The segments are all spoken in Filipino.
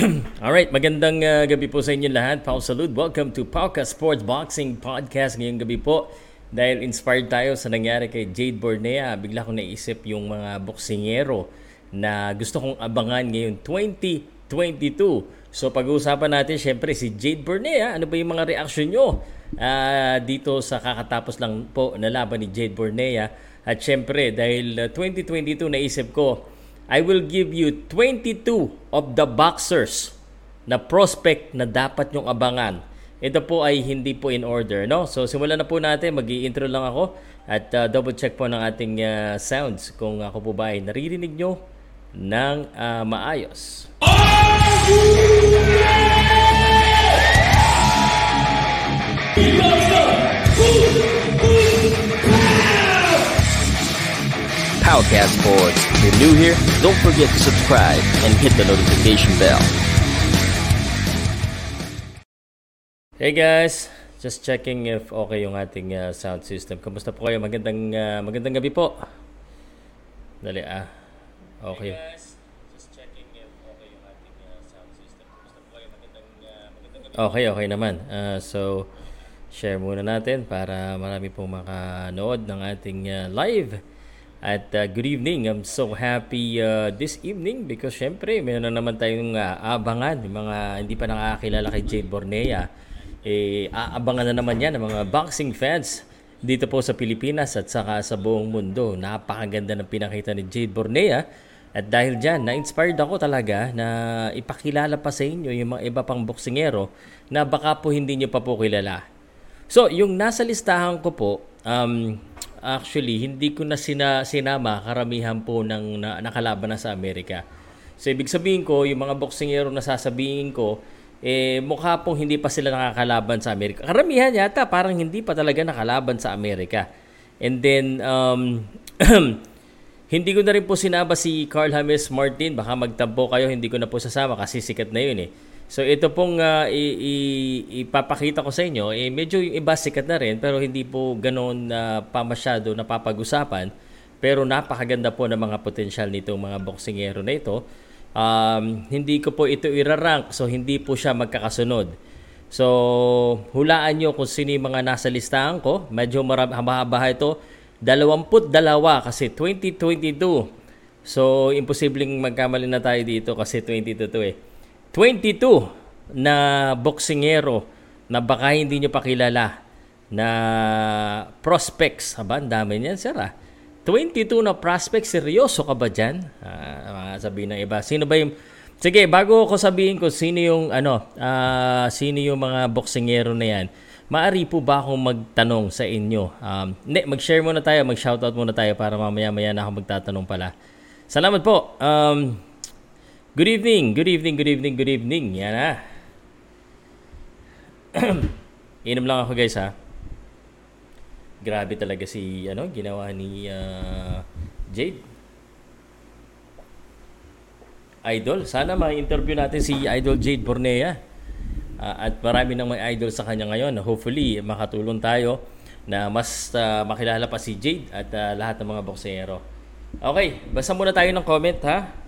Alright, magandang uh, gabi po sa inyo lahat. Pau Salud. Welcome to Pauka Sports Boxing Podcast ngayong gabi po. Dahil inspired tayo sa nangyari kay Jade Bornea, bigla ko naisip yung mga boksingero na gusto kong abangan ngayon 2022. So pag-uusapan natin syempre si Jade Bornea. Ano ba yung mga reaksyon nyo uh, dito sa kakatapos lang po na laban ni Jade Bornea? At syempre dahil uh, 2022 naisip ko, I will give you 22 of the boxers na prospect na dapat nyong abangan. Ito po ay hindi po in order, no? So simulan na po natin, mag intro lang ako at uh, double check po ng ating uh, sounds kung ako po ba ay naririnig nyo ng uh, maayos. Powercast Sports. If you're new here, don't forget to subscribe and hit the notification bell. Hey guys, just checking if okay yung ating uh, sound system. Kamusta po kayo? Magandang uh, magandang gabi po. Dali ah. Okay. Hey guys, just checking if okay yung ating uh, sound system. Kamusta po kayo? Magandang uh, magandang gabi. Okay, okay naman. Uh, so share muna natin para marami pong makanood ng ating uh, live at uh, good evening. I'm so happy uh, this evening because syempre meron na naman tayong uh, abangan. Yung mga hindi pa nakakilala kay Jade Bornea, eh, aabangan na naman yan ng mga boxing fans dito po sa Pilipinas at saka sa buong mundo. Napakaganda ng pinakita ni Jade Bornea. At dahil dyan, na-inspired ako talaga na ipakilala pa sa inyo yung mga iba pang boksingero na baka po hindi nyo pa po kilala. So, yung nasa listahan ko po, um, actually, hindi ko na sina, sinama karamihan po ng na, nakalaban na sa Amerika. So, ibig sabihin ko, yung mga boksingero na sasabihin ko, eh, mukha pong hindi pa sila nakakalaban sa Amerika. Karamihan yata, parang hindi pa talaga nakalaban sa Amerika. And then, um, hindi ko na rin po sinaba si Carl James Martin. Baka magtampo kayo, hindi ko na po sasama kasi sikat na yun eh. So ito pong uh, i- i- ipapakita ko sa inyo, eh, medyo yung iba sikat na rin pero hindi po ganoon na uh, pa masyado napapag-usapan. Pero napakaganda po ng mga potensyal nitong mga boksingero na ito. Um, hindi ko po ito irarank so hindi po siya magkakasunod. So hulaan nyo kung sino yung mga nasa listahan ko. Medyo marami, mahaba ito. 22 kasi 2022. So imposibleng magkamali na tayo dito kasi 2022 eh. 22 na boksingero na baka hindi nyo pa kilala na prospects. Aba, ang dami niyan, sir ah. 22 na prospects, seryoso ka ba dyan? Ah, sabihin ng iba. Sino ba yung... Sige, bago ko sabihin ko sino yung ano, uh, sino yung mga boksingero na yan, maari po ba akong magtanong sa inyo? Um, hindi, mag-share muna tayo, mag-shoutout muna tayo para mamaya-maya na ako magtatanong pala. Salamat po. Um, Good evening, good evening, good evening, good evening. Yan na. Inom lang ako guys ha. Grabe talaga si ano ginawa ni uh, Jade. Idol, sana ma-interview natin si Idol Jade Bornea. Uh, at marami nang may idol sa kanya ngayon. Hopefully, makatulong tayo na mas uh, makilala pa si Jade at uh, lahat ng mga boksero. Okay, basa muna tayo ng comment ha.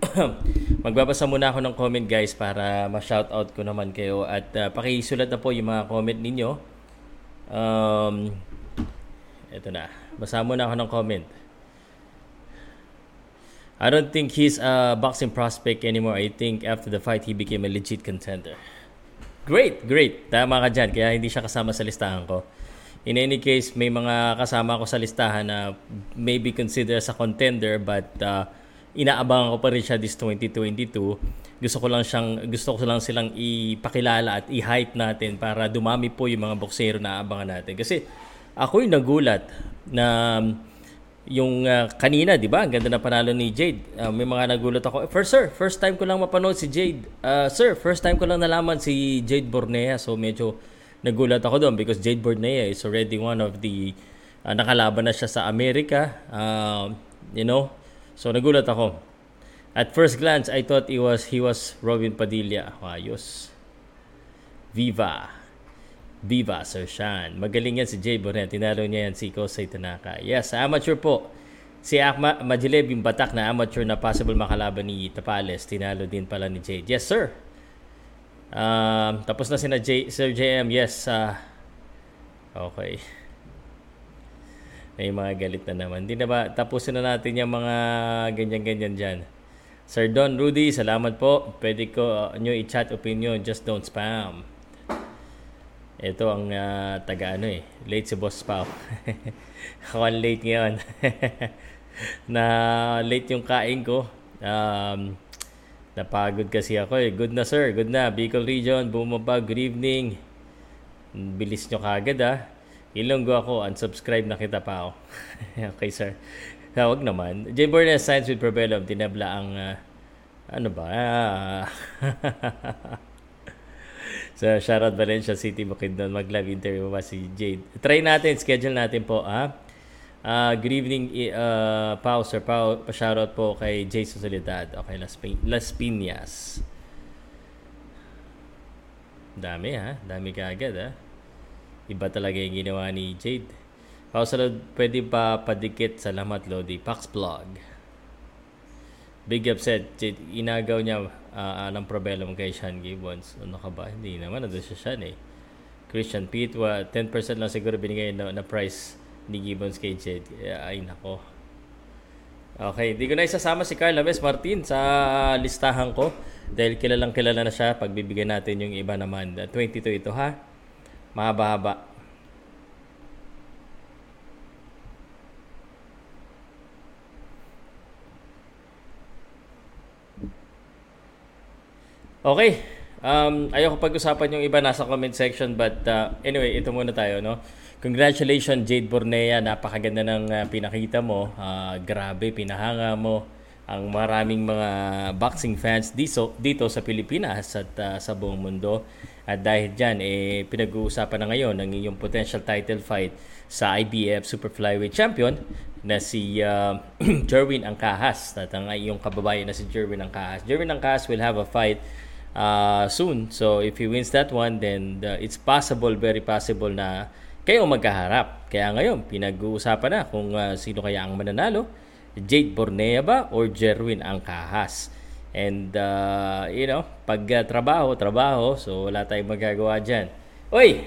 Magbabasa muna ako ng comment guys para ma-shoutout ko naman kayo at uh, pakisulat na po yung mga comment ninyo. Um, ito na. Basa muna ako ng comment. I don't think he's a boxing prospect anymore. I think after the fight, he became a legit contender. Great, great. Tama ka dyan. Kaya hindi siya kasama sa listahan ko. In any case, may mga kasama ko sa listahan na maybe consider as a contender but uh, inaabangan ko pa rin siya this 2022. Gusto ko lang siyang gusto ko lang silang ipakilala at i-hype natin para dumami po yung mga boksero na aabangan natin. Kasi ako yung nagulat na yung uh, kanina, 'di ba? Ang ganda na panalo ni Jade. Uh, may mga nagulat ako. First sir, first time ko lang mapanood si Jade. Uh, sir, first time ko lang nalaman si Jade Bornea. So medyo nagulat ako doon because Jade Bornea is already one of the uh, nakalaban na siya sa Amerika. Uh, you know, So nagulat ako. At first glance, I thought he was he was Robin Padilla. Ayos. Viva. Viva, Sir Sean. Magaling yan si Jay Bonet. Tinalo niya yan si Kosei Tanaka. Yes, amateur po. Si Akma Majileb, yung batak na amateur na possible makalaban ni Tapales, tinalo din pala ni Jade. Yes, sir. Um, tapos na sina J, Sir JM. Yes. Uh, okay. May mga galit na naman. Hindi na ba, tapusin na natin yung mga ganyan-ganyan dyan. Sir Don Rudy, salamat po. Pwede ko uh, nyo i-chat opinion, just don't spam. Ito ang uh, taga ano eh. Late si Boss Pao. Ako ang late ngayon. na late yung kain ko. Um, napagod kasi ako eh. Good na sir, good na. Bicol Region, bumaba, good evening. Bilis nyo kagad ah. Ilonggo ako, unsubscribe na kita pa ako. okay, sir. Tawag naman. J. Bornes, Science with Probellum, tinabla ang, uh, ano ba? Ah. so, shoutout Valencia City, Bukidnon. Mag-live interview ba si Jade? Try natin, schedule natin po, ha? Uh, good evening, uh, Pau, Sir Pau. Pa-shoutout po kay Jason Soledad. Okay, Las, P- Las Piñas. Dami, ha? Dami ka ha? Iba talaga yung ginawa ni Jade. Pausalod, pwede pa padikit. Salamat, Lodi. Pax Vlog. Big upset. Jade, inagaw niya uh, uh, ng problem kay Sean Gibbons. Ano ka ba? Hindi naman. Nandun siya Sean eh. Christian Pete, 10% lang siguro binigay na, na price ni Gibbons kay Jade. Ay, nako. Okay, hindi ko na isasama si Carl Ames Martin sa listahan ko dahil kilalang kilala na siya. Pagbibigyan natin yung iba naman. 22 ito ha. Mahaba-haba. Okay. Um, ayoko pag-usapan yung iba nasa comment section but uh, anyway, ito muna tayo, no? Congratulations Jade Bornea, napakaganda ng uh, pinakita mo. Uh, grabe, pinahanga mo ang maraming mga boxing fans dito, dito sa Pilipinas at uh, sa buong mundo. At dahil dyan, eh, pinag-uusapan na ngayon ang iyong potential title fight sa IBF Super Flyweight Champion na si uh, Jerwin Angkahas at ang iyong kababayan na si Jerwin Angkahas. Jerwin Angkahas will have a fight uh, soon. So if he wins that one, then uh, it's possible, very possible na kayo magkaharap. Kaya ngayon, pinag-uusapan na kung uh, sino kaya ang mananalo. Jade Bornea ba or Jerwin Angkahas? And, uh, you know, pag uh, trabaho, trabaho. So, wala tayong magagawa dyan. Uy!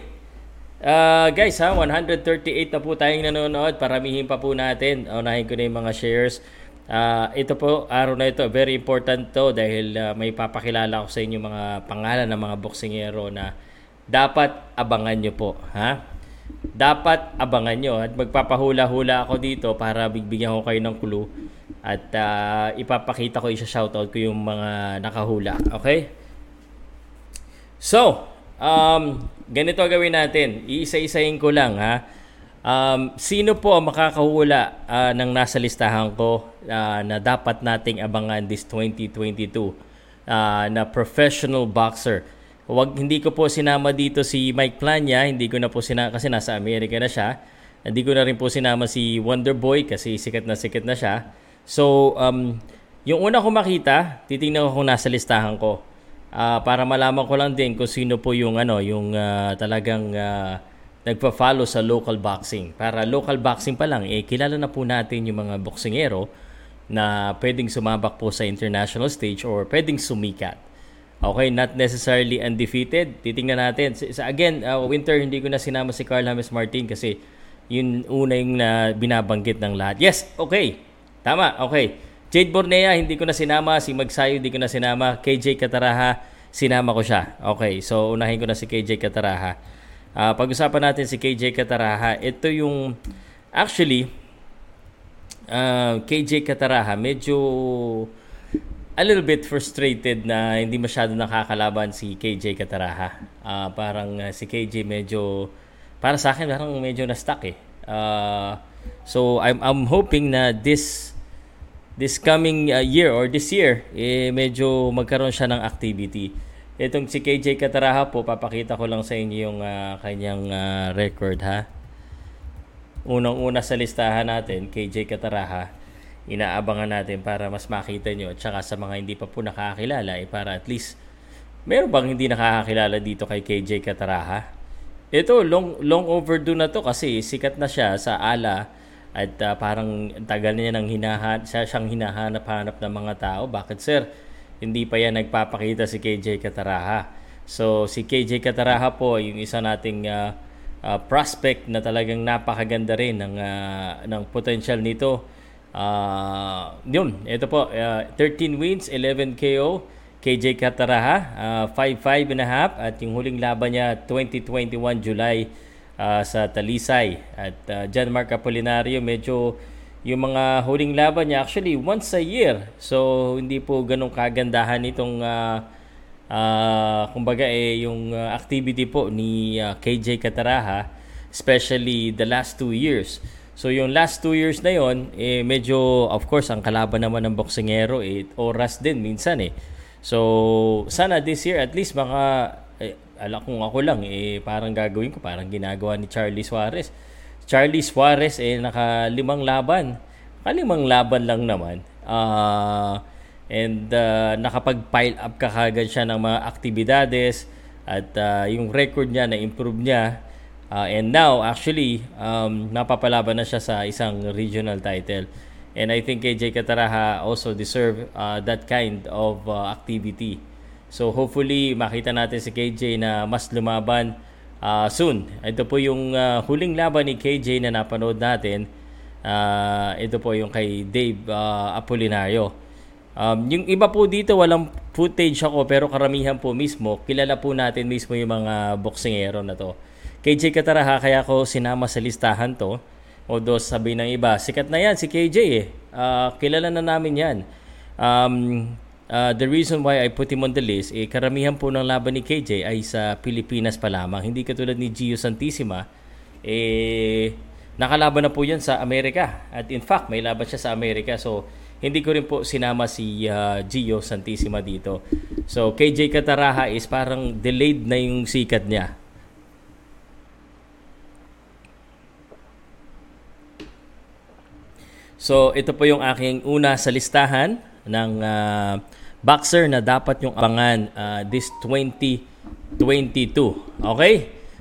Uh, guys, ha, 138 na po tayong nanonood. Paramihin pa po natin. Unahin ko na yung mga shares. Uh, ito po, araw na ito, very important to dahil uh, may papakilala ko sa inyo mga pangalan ng mga boksingero na dapat abangan nyo po. Ha? Dapat abangan nyo. At magpapahula-hula ako dito para bibigyan ko kayo ng clue at uh, ipapakita ko isa shoutout ko yung mga nakahula. Okay? So, um, ganito gawin natin. Iisa-isahin ko lang ha. Um, sino po ang makakahula uh, ng nasa listahan ko uh, na dapat nating abangan this 2022 uh, na professional boxer? Wag hindi ko po sinama dito si Mike Plania, hindi ko na po sinama kasi nasa Amerika na siya. Hindi ko na rin po sinama si Wonder Boy kasi sikat na sikat na siya. So, um, yung una ko makita, titingnan ko kung nasa listahan ko. Uh, para malaman ko lang din kung sino po yung ano, yung uh, talagang uh, nagpa-follow sa local boxing. Para local boxing pa lang, eh, kilala na po natin yung mga boksingero na pwedeng sumabak po sa international stage or pwedeng sumikat. Okay, not necessarily undefeated. Titingnan natin. Sa, again, uh, winter, hindi ko na sinama si Carl James Martin kasi yun una yung na binabanggit ng lahat. Yes, okay. Tama, okay. Jade Bornea, hindi ko na sinama. Si Magsayo, hindi ko na sinama. KJ Kataraha, sinama ko siya. Okay, so unahin ko na si KJ Kataraha. Uh, pag-usapan natin si KJ Kataraha. Ito yung, actually, uh, ah, KJ Kataraha, medyo a little bit frustrated na hindi masyado nakakalaban si KJ Kataraha. Uh, parang uh, si KJ medyo, para sa akin, parang medyo na-stuck eh. Uh, so, I'm, I'm hoping na this this coming uh, year or this year, eh, medyo magkaroon siya ng activity. Itong si KJ Kataraha po, papakita ko lang sa inyo yung uh, kanyang uh, record ha. Unang-una sa listahan natin, KJ Kataraha, inaabangan natin para mas makita nyo at saka sa mga hindi pa po nakakilala, eh, para at least meron bang hindi nakakakilala dito kay KJ Kataraha? Ito, long, long overdue na to kasi sikat na siya sa ala At uh, parang tagal niya nang hinahan, siya siyang hinahanap-hanap ng mga tao. Bakit sir? Hindi pa yan nagpapakita si KJ Kataraha. So si KJ Kataraha po yung isa nating uh, uh, prospect na talagang napakaganda rin ng uh, ng potential nito. Uh, yun, ito po, uh, 13 wins, 11 KO. KJ Kataraha, uh, 5-5 and a half at yung huling laban niya 2021 July uh, sa Talisay. At uh, John Mark Apolinario medyo yung mga huling laban niya actually once a year. So hindi po ganun kagandahan itong uh, uh, kumbaga eh yung activity po ni uh, KJ Kataraha especially the last two years. So yung last two years na yon eh medyo of course ang kalaban naman ng boksingero eh oras din minsan eh. So, sana this year at least baka eh, ala kung ako lang eh parang gagawin ko parang ginagawa ni Charlie Suarez. Charlie Suarez eh naka limang laban. Kalimang laban lang naman. Uh, and uh, nakapag-pile up ka kagad siya ng mga aktibidades at uh, yung record niya na improve niya uh, and now actually um, napapalaban na siya sa isang regional title. And I think KJ Kataraha also deserve uh, that kind of uh, activity. So hopefully makita natin si KJ na mas lumaban uh, soon. Ito po yung uh, huling laban ni KJ na napanood natin. Uh, ito po yung kay Dave uh, Apolinario. Um, yung iba po dito walang footage ako pero karamihan po mismo kilala po natin mismo yung mga boksingero na to. KJ Kataraha kaya ko sinama sa listahan to Although sabi ng iba, sikat na yan si KJ eh. Uh, kilala na namin yan. Um, uh, the reason why I put him on the list, eh, karamihan po ng laban ni KJ ay sa Pilipinas pa lamang. Hindi katulad ni Gio Santissima, eh, nakalaban na po yan sa Amerika. At in fact, may laban siya sa Amerika. So, hindi ko rin po sinama si uh, Gio Santissima dito. So, KJ Kataraha is parang delayed na yung sikat niya. So, ito po yung aking una sa listahan ng uh, boxer na dapat yung abangan uh, this 2022. Okay?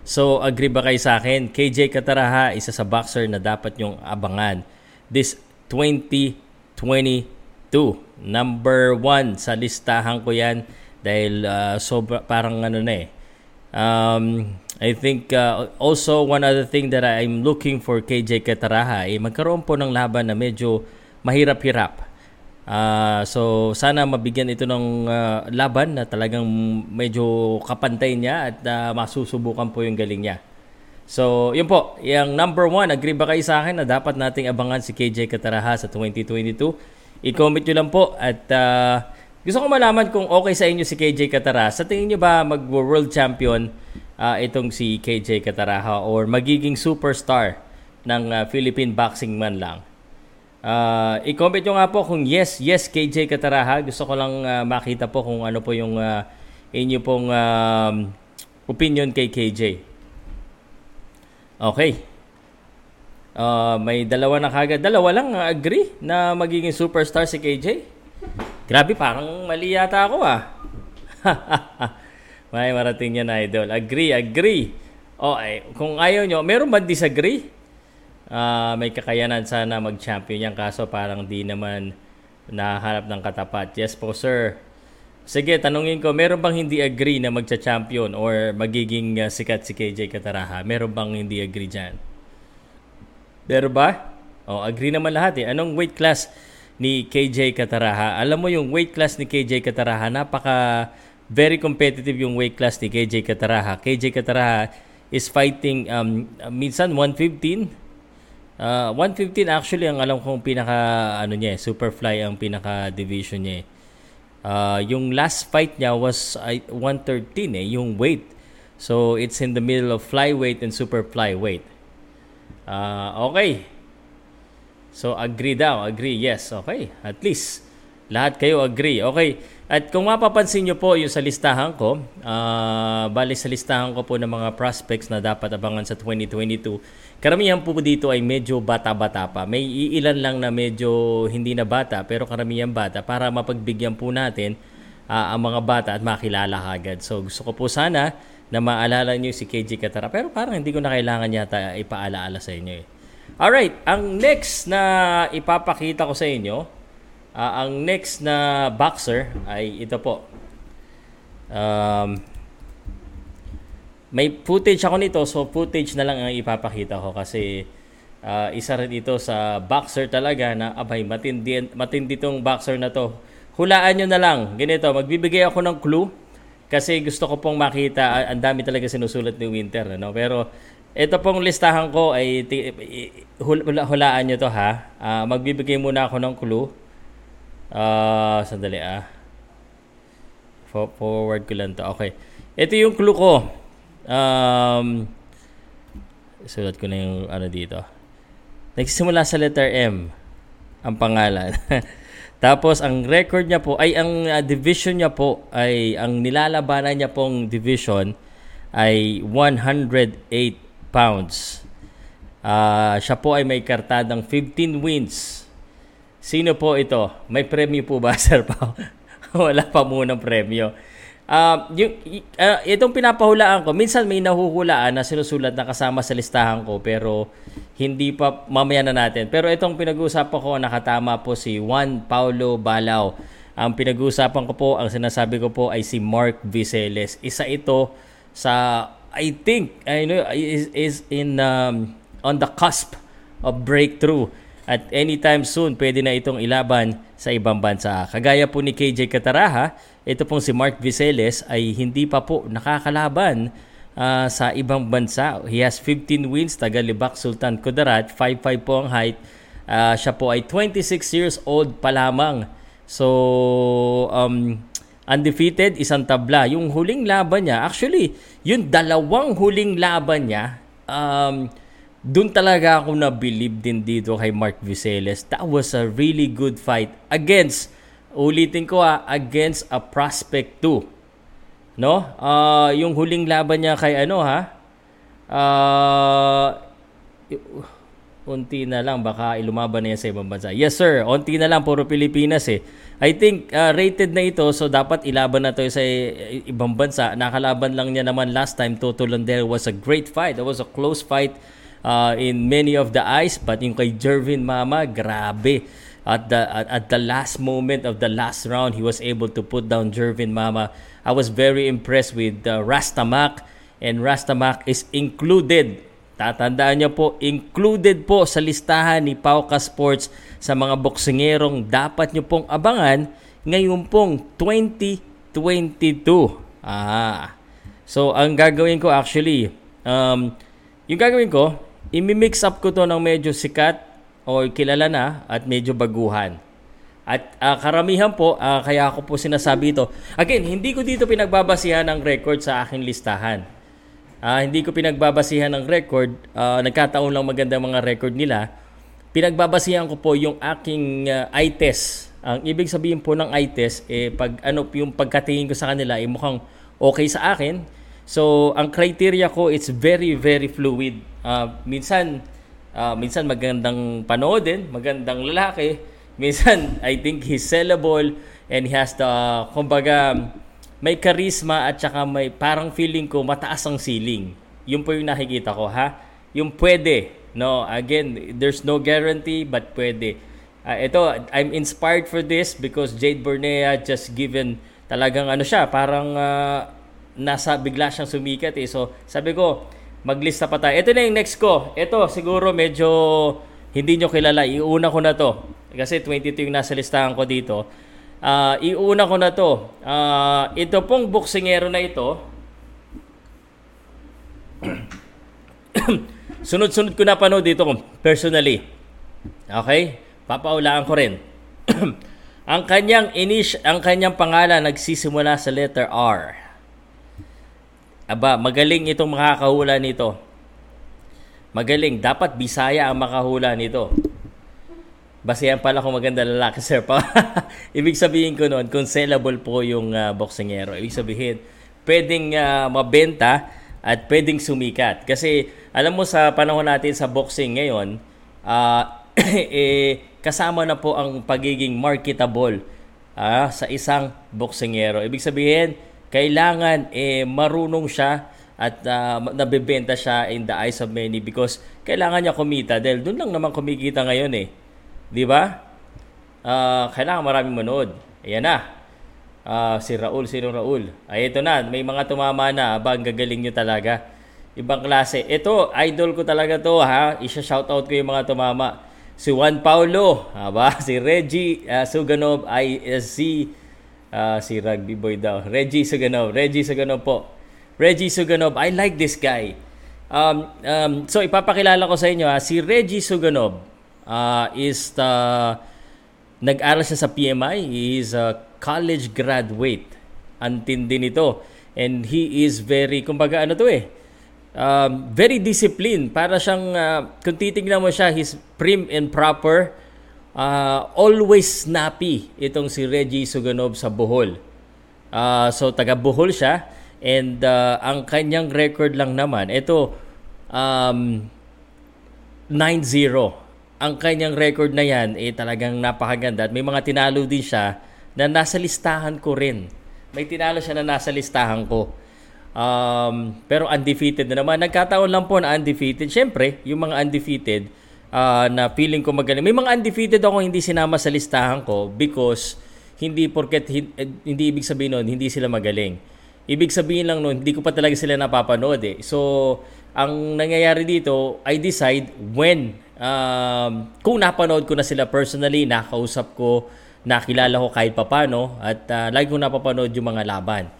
So, agree ba kayo sa akin? KJ Kataraha, isa sa boxer na dapat yung abangan this 2022. Number one sa listahan ko yan dahil uh, sobra, parang ano na eh. Um, I think uh, also one other thing that I'm looking for KJ Kataraha ay eh, magkaroon po ng laban na medyo mahirap-hirap. Uh, so sana mabigyan ito ng uh, laban na talagang medyo kapantay niya at uh, masusubukan po yung galing niya. So, yun po. Yung number one, agree ba kayo sa akin na dapat nating abangan si KJ Kataraha sa 2022? I-comment nyo lang po at uh, gusto ko malaman kung okay sa inyo si KJ Kataraha. Sa tingin nyo ba mag-world champion uh, itong si KJ Kataraha or magiging superstar ng uh, Philippine boxing man lang. Uh, i-comment nyo nga po kung yes, yes KJ Kataraha. Gusto ko lang uh, makita po kung ano po yung uh, inyo pong uh, opinion kay KJ. Okay. Uh, may dalawa na kagad. Dalawa lang agree na magiging superstar si KJ. Grabe, parang mali yata ako ah. May marating yan, idol. Agree, agree. O, oh, eh, kung ayaw nyo, meron ba disagree? Uh, may kakayanan sana mag-champion yan kaso parang di naman nahanap ng katapat. Yes po, sir. Sige, tanungin ko, meron bang hindi agree na magcha-champion or magiging uh, sikat si KJ Kataraha? Meron bang hindi agree dyan? Meron ba? Oh, agree naman lahat eh. Anong weight class ni KJ Kataraha? Alam mo yung weight class ni KJ Kataraha, napaka very competitive yung weight class ni KJ Kataraha. KJ Kataraha is fighting um, minsan 115 uh, 115 actually ang alam kong pinaka ano niya superfly ang pinaka division niya uh, yung last fight niya was uh, 113 eh yung weight. So it's in the middle of flyweight and super flyweight uh, okay so agree daw agree yes okay at least lahat kayo agree okay at kung mapapansin nyo po yung sa listahan ko, uh, bali sa listahan ko po ng mga prospects na dapat abangan sa 2022, karamihan po dito ay medyo bata-bata pa. May iilan lang na medyo hindi na bata pero karamihan bata para mapagbigyan po natin uh, ang mga bata at makilala agad. So gusto ko po sana na maalala nyo si KJ Katara pero parang hindi ko na kailangan yata ipaalaala sa inyo eh. Alright, ang next na ipapakita ko sa inyo, uh, ang next na boxer ay ito po. Um, may footage ako nito, so footage na lang ang ipapakita ko kasi uh, isa rin ito sa boxer talaga na abay matindi, matindi tong boxer na to. Hulaan nyo na lang. Ganito, magbibigay ako ng clue kasi gusto ko pong makita, ang dami talaga sinusulat ni Winter. Ano? Pero ito pong listahan ko ay hula, hulaan nyo to ha. Uh, magbibigay muna ako ng clue. Uh, sandali ah. Forward ko lang to. Okay. Ito yung clue ko. Um, sulat ko na yung ano dito. Nagsisimula sa letter M ang pangalan. Tapos ang record niya po ay ang uh, division niya po ay ang nilalabanan niya pong division ay 108 pounds. Uh, siya po ay may kartadang 15 wins. Sino po ito? May premyo po ba, Sir Pao? Wala pa munang premyo. Uh, yung, uh, itong pinapahulaan ko, minsan may nahuhulaan na sinusulat na kasama sa listahan ko pero hindi pa mamaya na natin. Pero itong pinag-uusapan ko, nakatama po si Juan Paulo Balao. Ang pinag-uusapan ko po, ang sinasabi ko po ay si Mark Viceles. Isa ito sa, I think, I know, is, is in um, on the cusp of breakthrough. At anytime soon, pwede na itong ilaban sa ibang bansa. Kagaya po ni KJ Kataraha, ito pong si Mark Viceles ay hindi pa po nakakalaban uh, sa ibang bansa. He has 15 wins, taga Libak Sultan Kudarat, 5'5 po ang height. Uh, siya po ay 26 years old pa lamang. So, um, undefeated, isang tabla. Yung huling laban niya, actually, yung dalawang huling laban niya, um, doon talaga ako na-believe din dito kay Mark Viceles. That was a really good fight against, ulitin ko ah, against a prospect 2. No? Uh, yung huling laban niya kay ano ha? Uh, unti na lang, baka ilumaban na yan sa ibang bansa. Yes sir, unti na lang, puro Pilipinas eh. I think uh, rated na ito, so dapat ilaban na to sa ibang bansa. Nakalaban lang niya naman last time, Toto Londero was a great fight. It was a close fight uh, in many of the eyes but yung kay Jervin Mama grabe at the at, at the last moment of the last round he was able to put down Jervin Mama I was very impressed with uh, Rastamak and Rastamak is included Tatandaan niyo po, included po sa listahan ni Pauka Sports sa mga boksingerong dapat niyo pong abangan ngayon pong 2022. Ah. So, ang gagawin ko actually, um, yung gagawin ko, imi-mix up ko to ng medyo sikat o kilala na at medyo baguhan. At uh, karamihan po, uh, kaya ako po sinasabi ito. Again, hindi ko dito pinagbabasihan ng record sa aking listahan. Uh, hindi ko pinagbabasihan ng record. Uh, nagkataon lang maganda mga record nila. Pinagbabasihan ko po yung aking uh, eye test. Ang ibig sabihin po ng eye test, eh, pag, ano, yung pagkatingin ko sa kanila, eh, mukhang okay sa akin. So, ang criteria ko, it's very, very fluid uh, minsan uh, minsan magandang panoodin, magandang lalaki. Minsan, I think he's sellable and he has the, uh, kumbaga, may charisma at saka may parang feeling ko mataas ang ceiling. Yun po yung nakikita ko, ha? Yung pwede. No, again, there's no guarantee but pwede. Uh, ito, I'm inspired for this because Jade Burnea just given talagang ano siya, parang uh, nasa bigla siyang sumikat eh. So, sabi ko, maglista pa tayo. Ito na yung next ko. Ito, siguro medyo hindi nyo kilala. Iuna ko na to. Kasi 22 yung nasa listahan ko dito. Uh, iuna ko na to. Uh, ito pong boksingero na ito. Sunod-sunod ko na panood dito personally. Okay? Papaulaan ko rin. ang kanyang inish, ang kanyang pangalan nagsisimula sa letter R. Aba, magaling itong makakahula nito. Magaling. Dapat Bisaya ang makahula nito. Basihan pala kung maganda lalaki, sir. Pa. Ibig sabihin ko noon, kung sellable po yung uh, boksingero. Ibig sabihin, pwedeng uh, mabenta at pwedeng sumikat. Kasi alam mo sa panahon natin sa boxing ngayon, uh, eh, kasama na po ang pagiging marketable uh, sa isang boksingero. Ibig sabihin, kailangan eh marunong siya at uh, nabebenta siya in the eyes of many because kailangan niya kumita dahil doon lang naman kumikita ngayon eh. 'Di ba? Uh, kailangan maraming manood. Ayan na. Uh, si Raul, sino Raul? Ay ito na, may mga tumama na, aba, ang gagaling nyo talaga. Ibang klase. Ito, idol ko talaga to ha. Isa-shoutout ko yung mga tumama. Si Juan Paulo, aba, si Reggie uh, Suganov, ISC, uh, si Rugby Boy daw. Reggie Suganov, Reggie Suganov po. Reggie Suganov, I like this guy. Um, um, so ipapakilala ko sa inyo ha, si Reggie Suganov uh, is the nag-aral siya sa PMI. He is a college graduate. Antindi nito. And he is very, kumbaga ano to eh, um, very disciplined. Para siyang, uh, kung titignan mo siya, he's prim and proper. Uh, always snappy itong si Reggie Suganov sa Bohol. Uh, so, taga Bohol siya. And uh, ang kanyang record lang naman, ito, um, 9-0. Ang kanyang record na yan, eh talagang napakaganda. At may mga tinalo din siya na nasa listahan ko rin. May tinalo siya na nasa listahan ko. Um, pero undefeated na naman. Nagkataon lang po na undefeated. Siyempre, yung mga undefeated uh, na feeling ko magaling. May mga undefeated ako hindi sinama sa listahan ko because hindi porket eh, hindi ibig sabihin noon hindi sila magaling. Ibig sabihin lang noon, hindi ko pa talaga sila napapanood eh. So, ang nangyayari dito, I decide when, um, kung napanood ko na sila personally, nakausap ko, nakilala ko kahit papano, at uh, lagi ko napapanood yung mga laban.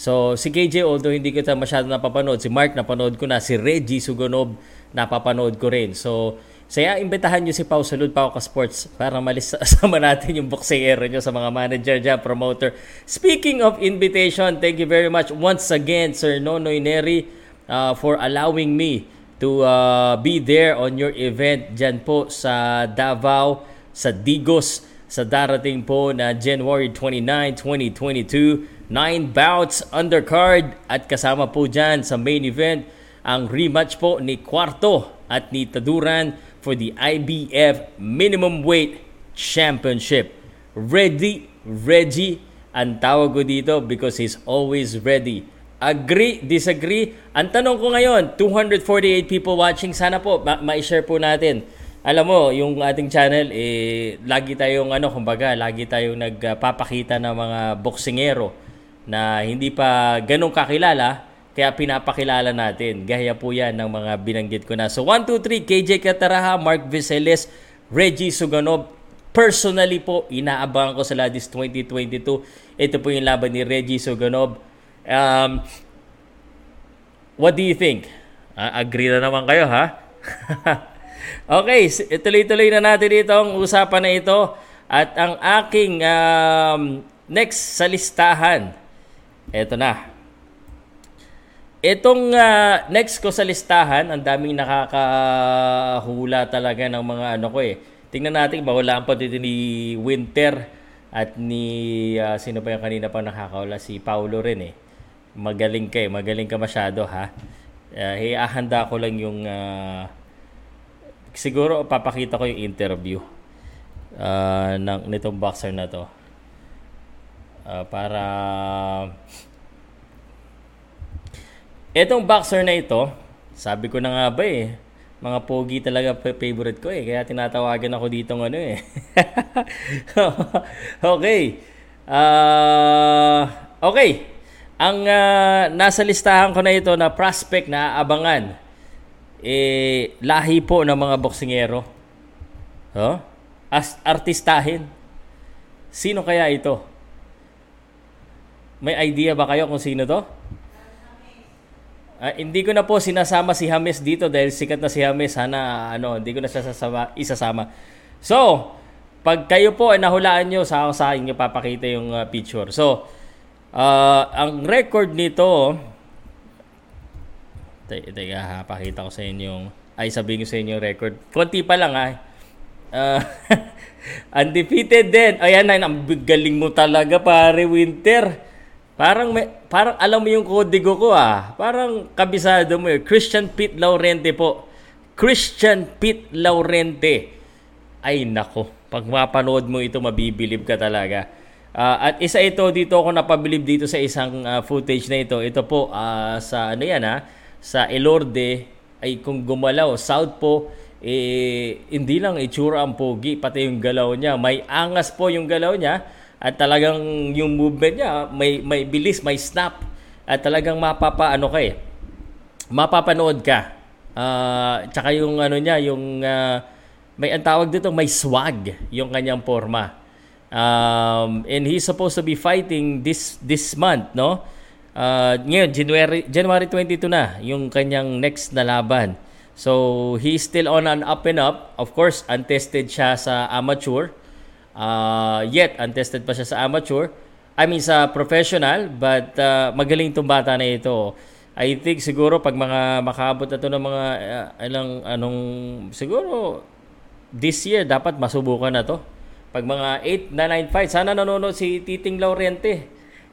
So, si KJ, although hindi kita masyado napapanood, si Mark napanood ko na, si Reggie Sugonob napapanood ko rin. So, saya imbitahan nyo si Pau Salud Pau Ka Sports para malis sama natin yung boksingero nyo sa mga manager dyan, promoter. Speaking of invitation, thank you very much once again, Sir Nonoy Neri, uh, for allowing me to uh, be there on your event dyan po sa Davao, sa Digos, sa darating po na January 29, 2022. Nine bouts undercard at kasama po dyan sa main event ang rematch po ni Cuarto at ni Taduran for the IBF Minimum Weight Championship. Ready, Reggie, ang tawag ko dito because he's always ready. Agree, disagree? Ang tanong ko ngayon, 248 people watching, sana po ma- ma-share po natin. Alam mo, yung ating channel, eh, lagi tayong, ano, kumbaga, lagi tayong nagpapakita ng mga boksingero na hindi pa ganong kakilala, kaya pinapakilala natin. Gaya po yan ng mga binanggit ko na. So 1, 2, 3, KJ Cataraha, Mark Viseles, Reggie Suganov. Personally po, inaabangan ko sa Ladis 2022. Ito po yung laban ni Reggie Suganov. Um, what do you think? Uh, agree na naman kayo, ha? okay, tuloy-tuloy na natin itong usapan na ito. At ang aking um, next sa listahan, eto na. Itong uh, next ko sa listahan, ang daming nakakahula talaga ng mga ano ko eh. Tingnan natin, bahulaan pa dito ni Winter at ni, uh, sino pa yung kanina pa nakakahula? Si Paulo rin eh. Magaling ka eh, magaling ka masyado ha. Uh, hiahanda ko lang yung, uh, siguro papakita ko yung interview uh, ng, nitong boxer na to. Uh, para Etong boxer na ito, sabi ko na nga ba eh, mga pogi talaga favorite ko eh. Kaya tinatawagan ako dito ng ano eh. okay. Uh, okay. Ang uh, nasa listahan ko na ito na prospect na abangan, eh, lahi po ng mga boksingero. Oh? As artistahin. Sino kaya ito? May idea ba kayo kung sino to? Uh, hindi ko na po sinasama si James dito dahil sikat na si James. Sana ano, hindi ko na siya sasama, isasama. So, pag kayo po ay nahulaan nyo, sa ako sa inyo papakita yung uh, picture. So, uh, ang record nito, teka, teka ha, pakita ko sa inyo ay sabihin ko sa inyo record. Konti pa lang ha. Uh, undefeated din. Ayan na, ang galing mo talaga pare Winter. Parang may, parang alam mo yung kodigo ko ah. Parang kabisado mo eh. Christian Pete Laurente po. Christian Pete Laurente. Ay nako, pag mapanood mo ito, mabibilib ka talaga. Uh, at isa ito dito ako napabilib dito sa isang uh, footage na ito. Ito po uh, sa ano yan ha, sa Elorde ay kung gumalaw south po eh hindi lang itsura ang pogi pati yung galaw niya. May angas po yung galaw niya at talagang yung movement niya may may bilis, may snap at talagang mapapaano ka eh. Mapapanood ka. Uh, tsaka yung ano niya, yung uh, may ang tawag dito, may swag yung kanyang forma. Um, and he's supposed to be fighting this this month, no? Uh, ngayon, January, January 22 na yung kanyang next na laban. So, he's still on an up and up. Of course, untested siya sa amateur. Uh, yet, untested pa siya sa amateur. I mean, sa professional. But uh, magaling itong bata na ito. I think siguro pag mga makaabot na ito ng mga uh, ilang anong siguro this year dapat masubukan na to pag mga 8 na 9 fights, sana nanonood si Titing Laurente.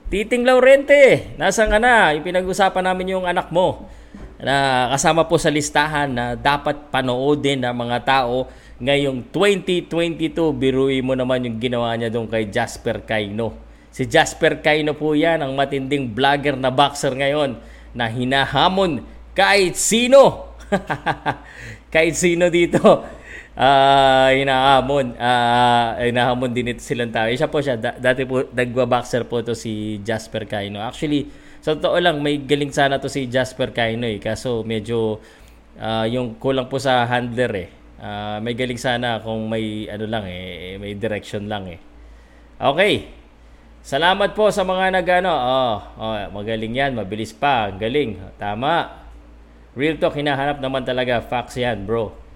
Titing Laurente, nasan ka na? Yung pinag-usapan namin yung anak mo na kasama po sa listahan na dapat panoodin ng mga tao ngayong 2022. Biruin mo naman yung ginawa niya doon kay Jasper Kaino. Si Jasper Kaino po yan, ang matinding vlogger na boxer ngayon na hinahamon kahit sino. kahit sino dito uh, hinahamon. Uh, hinahamon din ito silang tao. Isa po siya. Da- dati po, nagwa-boxer po to si Jasper Kaino. Actually, sa totoo lang, may galing sana to si Jasper Kaino eh. Kaso medyo uh, yung kulang po sa handler eh. Uh, may galing sana kung may ano lang eh, may direction lang eh. Okay. Salamat po sa mga nagano. Oh, oh, magaling 'yan, mabilis pa, galing. Tama. Real talk hinahanap naman talaga facts 'yan, bro.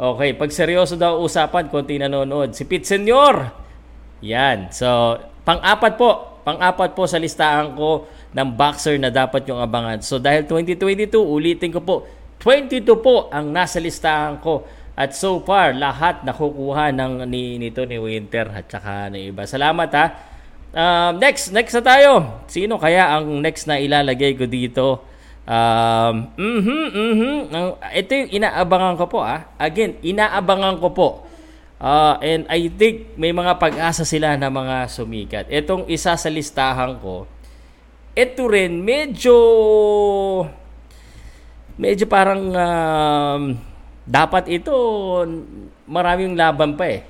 Okay, pag seryoso daw usapan, konti nanonood. Si Pete Senyor. Yan. So, pang-apat po. Pang-apat po sa listahan ko ng boxer na dapat yung abangan. So, dahil 2022, ulitin ko po, 22 po ang nasa listahan ko. At so far, lahat nakukuha ng ni nito ni Winter at saka ng iba. Salamat ha. Uh, next, next na tayo. Sino kaya ang next na ilalagay ko dito? Um, mhm, mhm. Ito yung inaabangan ko po ah. Again, inaabangan ko po. Uh, and I think may mga pag-asa sila na mga sumikat. Itong isa sa listahan ko, ito rin medyo medyo parang um, dapat ito maraming laban pa eh.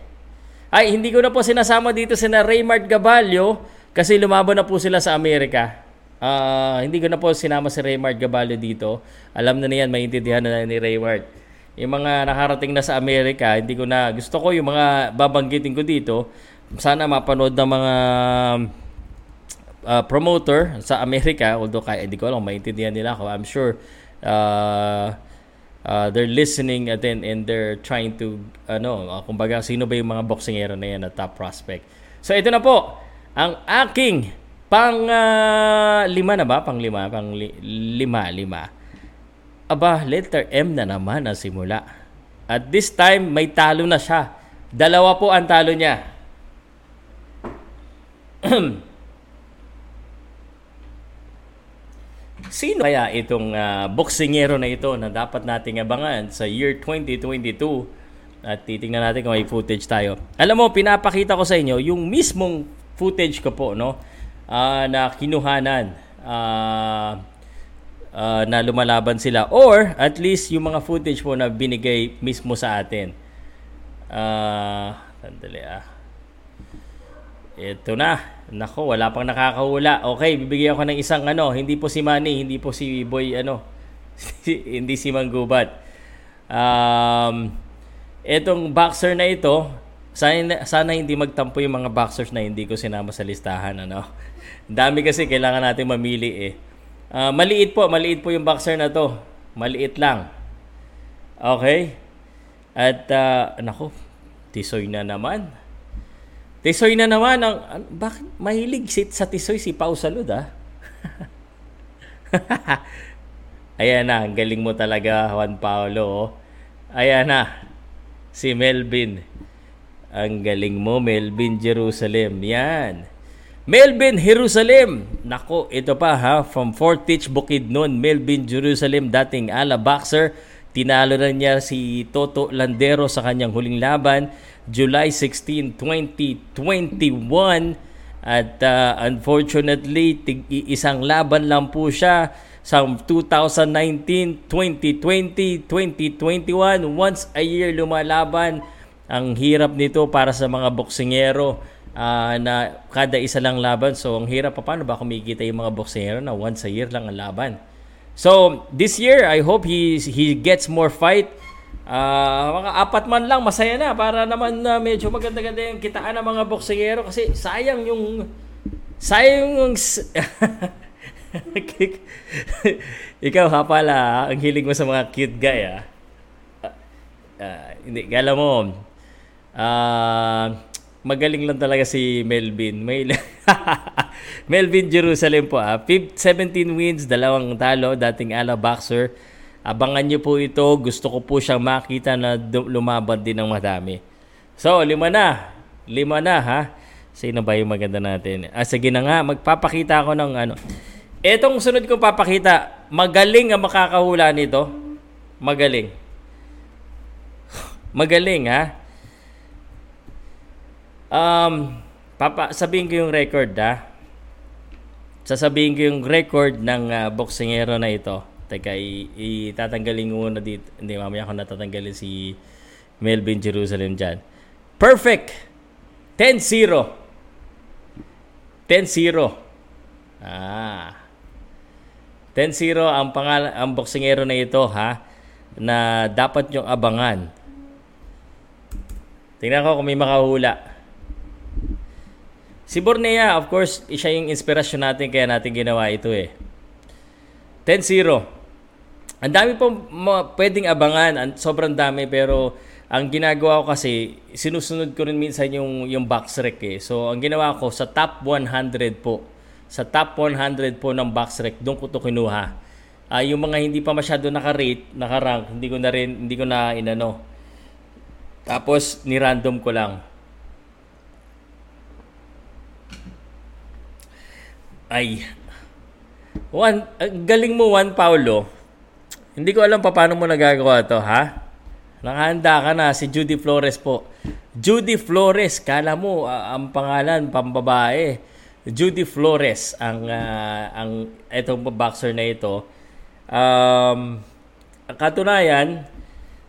Ay, hindi ko na po sinasama dito si na Raymart Gabalio kasi lumaban na po sila sa Amerika. Uh, hindi ko na po sinama si Raymart Gabalio dito. Alam na niyan, maintindihan na ni Raymart. Yung mga nakarating na sa Amerika, hindi ko na, gusto ko yung mga babanggitin ko dito, sana mapanood ng mga uh, promoter sa Amerika, although kaya hindi ko alam, maintindihan nila ako. I'm sure uh, uh, they're listening at then and they're trying to, ano, uh, kumbaga, sino ba yung mga boxingero na yan na top prospect. So ito na po, ang aking Pang uh, lima na ba? Pang lima? Pang li- lima, lima. Aba, letter M na naman ang simula. At this time, may talo na siya. Dalawa po ang talo niya. Sino kaya itong uh, boksingero na ito na dapat nating abangan sa year 2022? At titingnan natin kung may footage tayo. Alam mo, pinapakita ko sa inyo yung mismong footage ko po, no? Uh, na kinuhanan uh, uh, na lumalaban sila or at least yung mga footage po na binigay mismo sa atin. Uh, sandali ah. Ito na. Nako, wala pang nakakahula. Okay, bibigyan ko ng isang ano, hindi po si Manny, hindi po si Boy ano, hindi si Manggubat. Um, etong boxer na ito, sana, sana hindi magtampo yung mga boxers na hindi ko sinama sa listahan ano. Dami kasi kailangan natin mamili eh. Uh, maliit po, maliit po yung boxer na to. Maliit lang. Okay? At uh, nako, tisoy na naman. Tisoy na naman ang an, bakit mahilig sit sa tisoy si Pau Salud ah. Ayan na, ang galing mo talaga Juan Paulo. Oh. Ayan na. Si Melvin. Ang galing mo, Melvin Jerusalem. Yan. Melvin Jerusalem. Nako, ito pa ha, from Fort Teach Bukidnon, Melvin Jerusalem, dating ala boxer. Tinalo na niya si Toto Landero sa kanyang huling laban, July 16, 2021. At uh, unfortunately, tig isang laban lang po siya sa 2019, 2020, 2021. Once a year lumalaban. Ang hirap nito para sa mga boksingero uh, na kada isa lang laban. So, ang hirap pa paano ba kumikita yung mga boksingero na once a year lang ang laban. So, this year, I hope he, he gets more fight. Uh, mga apat man lang, masaya na para naman na uh, medyo maganda-ganda yung kitaan ng mga boksingero kasi sayang yung sayang yung ikaw ha pala, ang hilig mo sa mga cute guy ah. Uh, uh, hindi, gala mo, uh, magaling lang talaga si Melvin. May Melvin Jerusalem po ah. 17 wins, dalawang talo, dating ala boxer. Abangan niyo po ito. Gusto ko po siyang makita na lumaban din ng madami. So, lima na. Lima na ha. Sino ba yung maganda natin? Ah, sige na nga, magpapakita ako ng ano. Etong sunod kong papakita, magaling ang makakahula nito. Magaling. Magaling ha. Um, papa, sabihin ko yung record ha. Sasabihin ko yung record ng uh, boksingero na ito. Teka, itatanggalin ko muna dito. Hindi, mamaya ako natatanggalin si Melvin Jerusalem dyan. Perfect! 10-0. 10-0. Ah. 10-0 ang pangal ang boksingero na ito ha na dapat yung abangan. Tingnan ko kung may makahula. Si Bornea, of course, siya yung inspirasyon natin kaya natin ginawa ito eh. 10-0. Ang dami pong pwedeng abangan, sobrang dami pero ang ginagawa ko kasi sinusunod ko rin minsan yung yung box rec eh. So ang ginawa ko sa top 100 po sa top 100 po ng box rec, doon ko to kinuha. Uh, yung mga hindi pa masyado naka-rate, naka-rank, hindi ko na rin, hindi ko na inano. Tapos, ni-random ko lang. Ay. Juan, galing mo Juan Paulo. Hindi ko alam pa paano mo nagagawa to, ha? Nakahanda ka na, si Judy Flores po. Judy Flores, kala mo, uh, ang pangalan, pambabae Judy Flores ang uh, ang itong boxer na ito. Um, katunayan,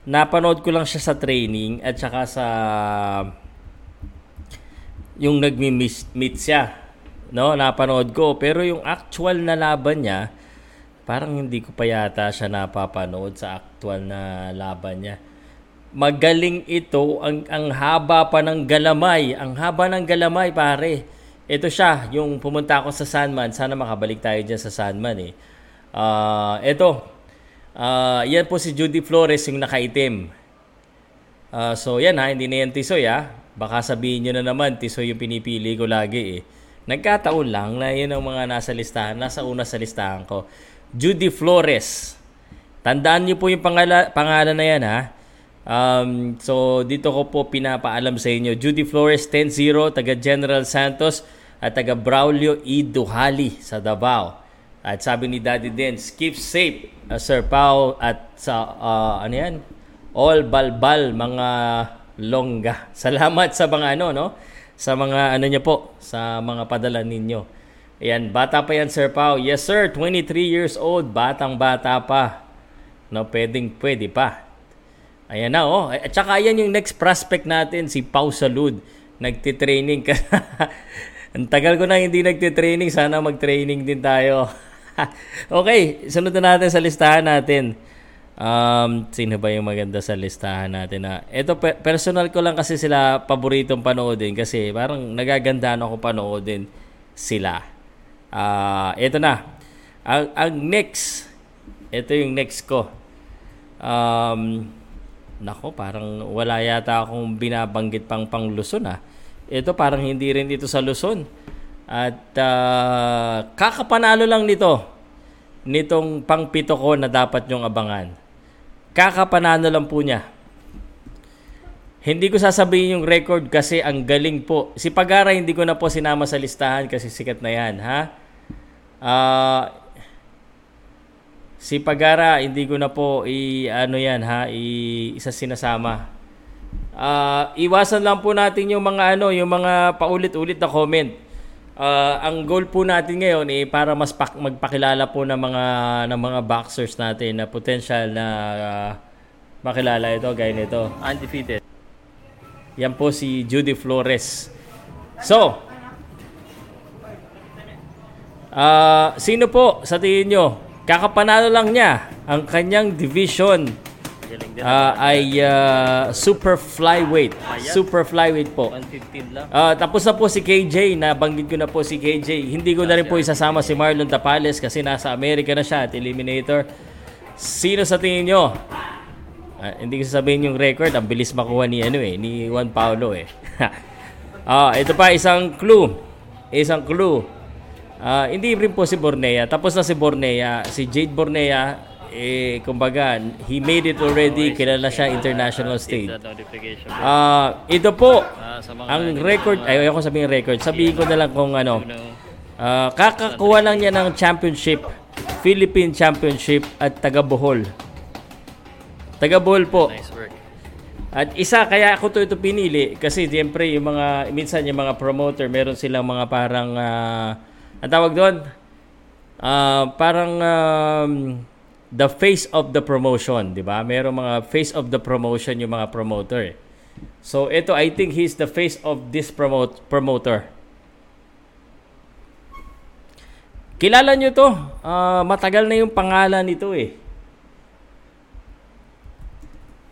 napanood ko lang siya sa training at saka sa yung nagmi-meet siya. No, napanood ko pero yung actual na laban niya parang hindi ko pa yata siya napapanood sa actual na laban niya. Magaling ito ang ang haba pa ng galamay, ang haba ng galamay pare ito siya, yung pumunta ako sa Sandman. Sana makabalik tayo dyan sa Sandman eh. Uh, ito, uh, yan po si Judy Flores yung nakaitim. Uh, so yan ha, hindi na yan Tisoy ha. Baka sabihin nyo na naman, Tisoy yung pinipili ko lagi eh. Nagkataon lang na yun ang mga nasa listahan, nasa una sa listahan ko. Judy Flores. Tandaan niyo po yung pangala, pangalan na yan ha. Um, so dito ko po pinapaalam sa inyo. Judy Flores 10-0, taga General Santos at taga Braulio E. Duhali sa Davao. At sabi ni Daddy Dens, keep safe, uh, Sir Pao, at sa, uh, ano yan? All balbal, mga longga. Salamat sa mga ano, no? Sa mga ano niyo po, sa mga padala ninyo. Ayan, bata pa yan, Sir Pao. Yes, sir, 23 years old, batang bata pa. No, pwedeng pwede pa. Ayan na, oh. At saka yan yung next prospect natin, si Pau Salud. Nagtitraining ka. Ang tagal ko na hindi nagtitraining. Sana mag-training din tayo. okay, sunod na natin sa listahan natin. Um, sino ba yung maganda sa listahan natin na ito pe- personal ko lang kasi sila paboritong panoodin kasi parang nagagandaan ako panoodin sila. Ah, uh, ito na. Ang, ang next, ito yung next ko. Um, nako, parang wala yata akong binabanggit pang pang Luzon ah. Ito parang hindi rin dito sa Luzon. At uh, kakapanalo lang nito nitong pangpito ko na dapat nyong abangan. Kakapanalo lang po niya. Hindi ko sasabihin yung record kasi ang galing po. Si Pagara hindi ko na po sinama sa listahan kasi sikat na yan, ha? Uh, si Pagara hindi ko na po i ano yan ha, i isa sinasama uh, iwasan lang po natin yung mga ano, yung mga paulit-ulit na comment. Uh, ang goal po natin ngayon eh para mas pak- magpakilala po ng mga ng mga boxers natin na potential na uh, makilala ito gaya nito. Undefeated. Yan po si Judy Flores. So, uh, sino po sa tingin nyo? Kakapanalo lang niya ang kanyang division uh, ay uh, super flyweight. Super flyweight po. 115 lang. Uh, tapos na po si KJ, nabanggit ko na po si KJ. Hindi ko na rin po isasama si Marlon Tapales kasi nasa Amerika na siya at Eliminator. Sino sa tingin nyo? Uh, hindi ko sasabihin yung record, ang bilis makuha ni ano eh, ni Juan Paulo eh. Ah, uh, ito pa isang clue. Isang clue. Uh, hindi rin po si Bornea. Tapos na si Bornea, si Jade Bornea, eh, kumbaga, he made it already. Kilala siya international stage. Ah, uh, ito po, ang record, ay ayoko sabihin record. Sabihin ko na lang kung ano. Uh, kakakuha lang niya ng championship, Philippine Championship at taga Bohol. Taga Bohol po. Nice work. At isa kaya ako to ito pinili kasi siyempre yung mga minsan yung mga promoter meron silang mga parang uh, ang tawag doon uh, parang um, the face of the promotion, 'di ba? Meron mga face of the promotion yung mga promoter. So ito I think he's the face of this promote promoter. Kilala nyo to. Uh, matagal na yung pangalan nito eh.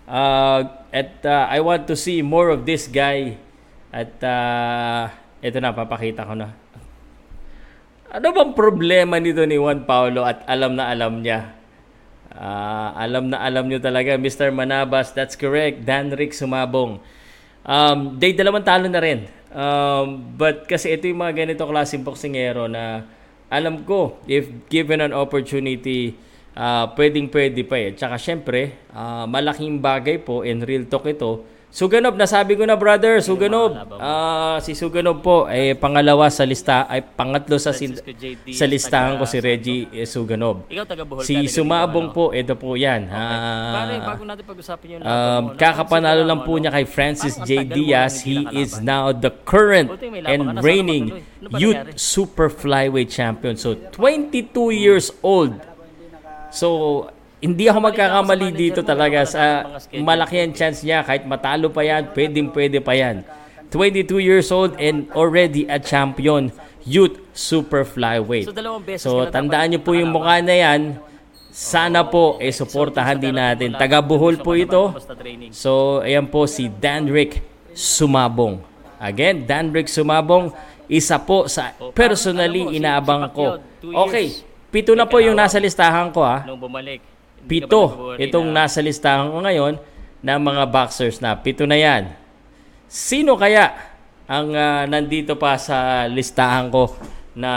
Uh, at uh, I want to see more of this guy. At uh, ito na, papakita ko na. Ano bang problema nito ni Juan Paulo at alam na alam niya? Uh, alam na alam niyo talaga, Mr. Manabas. That's correct. Dan Rick Sumabong. Um, they dalawang talo na rin. Um, but kasi ito yung mga ganito klaseng boksingero na alam ko, if given an opportunity, uh, pwedeng pwede pa eh. Tsaka syempre, uh, malaking bagay po, in real talk ito, Suganov, nasabi ko na brother, Suganov. Uh, si Suganov po ay eh, pangalawa sa lista, ay pangatlo sa sin- sa listahan ko si Reggie eh, Suganov. Ikaw taga Bohol. Si Sumabong po, ito po 'yan. Okay. Uh, Pare, bago natin pag-usapan yung um, kakapanalo lang po niya kay Francis J. Diaz. He is now the current and reigning youth super flyweight champion. So 22 years old. So hindi ako magkakamali dito talaga sa malaki ang chance niya kahit matalo pa yan, pwedeng pwede pa yan. 22 years old and already a champion youth super flyweight. So, so tandaan niyo po yung mukha na yan. Sana po eh suportahan din natin. Taga Bohol po ito. So ayan po si Danrick Sumabong. Again, Danrick Sumabong, isa po sa personally inaabang ko. Okay, pito na po yung nasa listahan ko ha. Nung bumalik Pito itong na... nasa listahan ko ngayon ng mga boxers na. Pito na yan. Sino kaya ang uh, nandito pa sa listahan ko na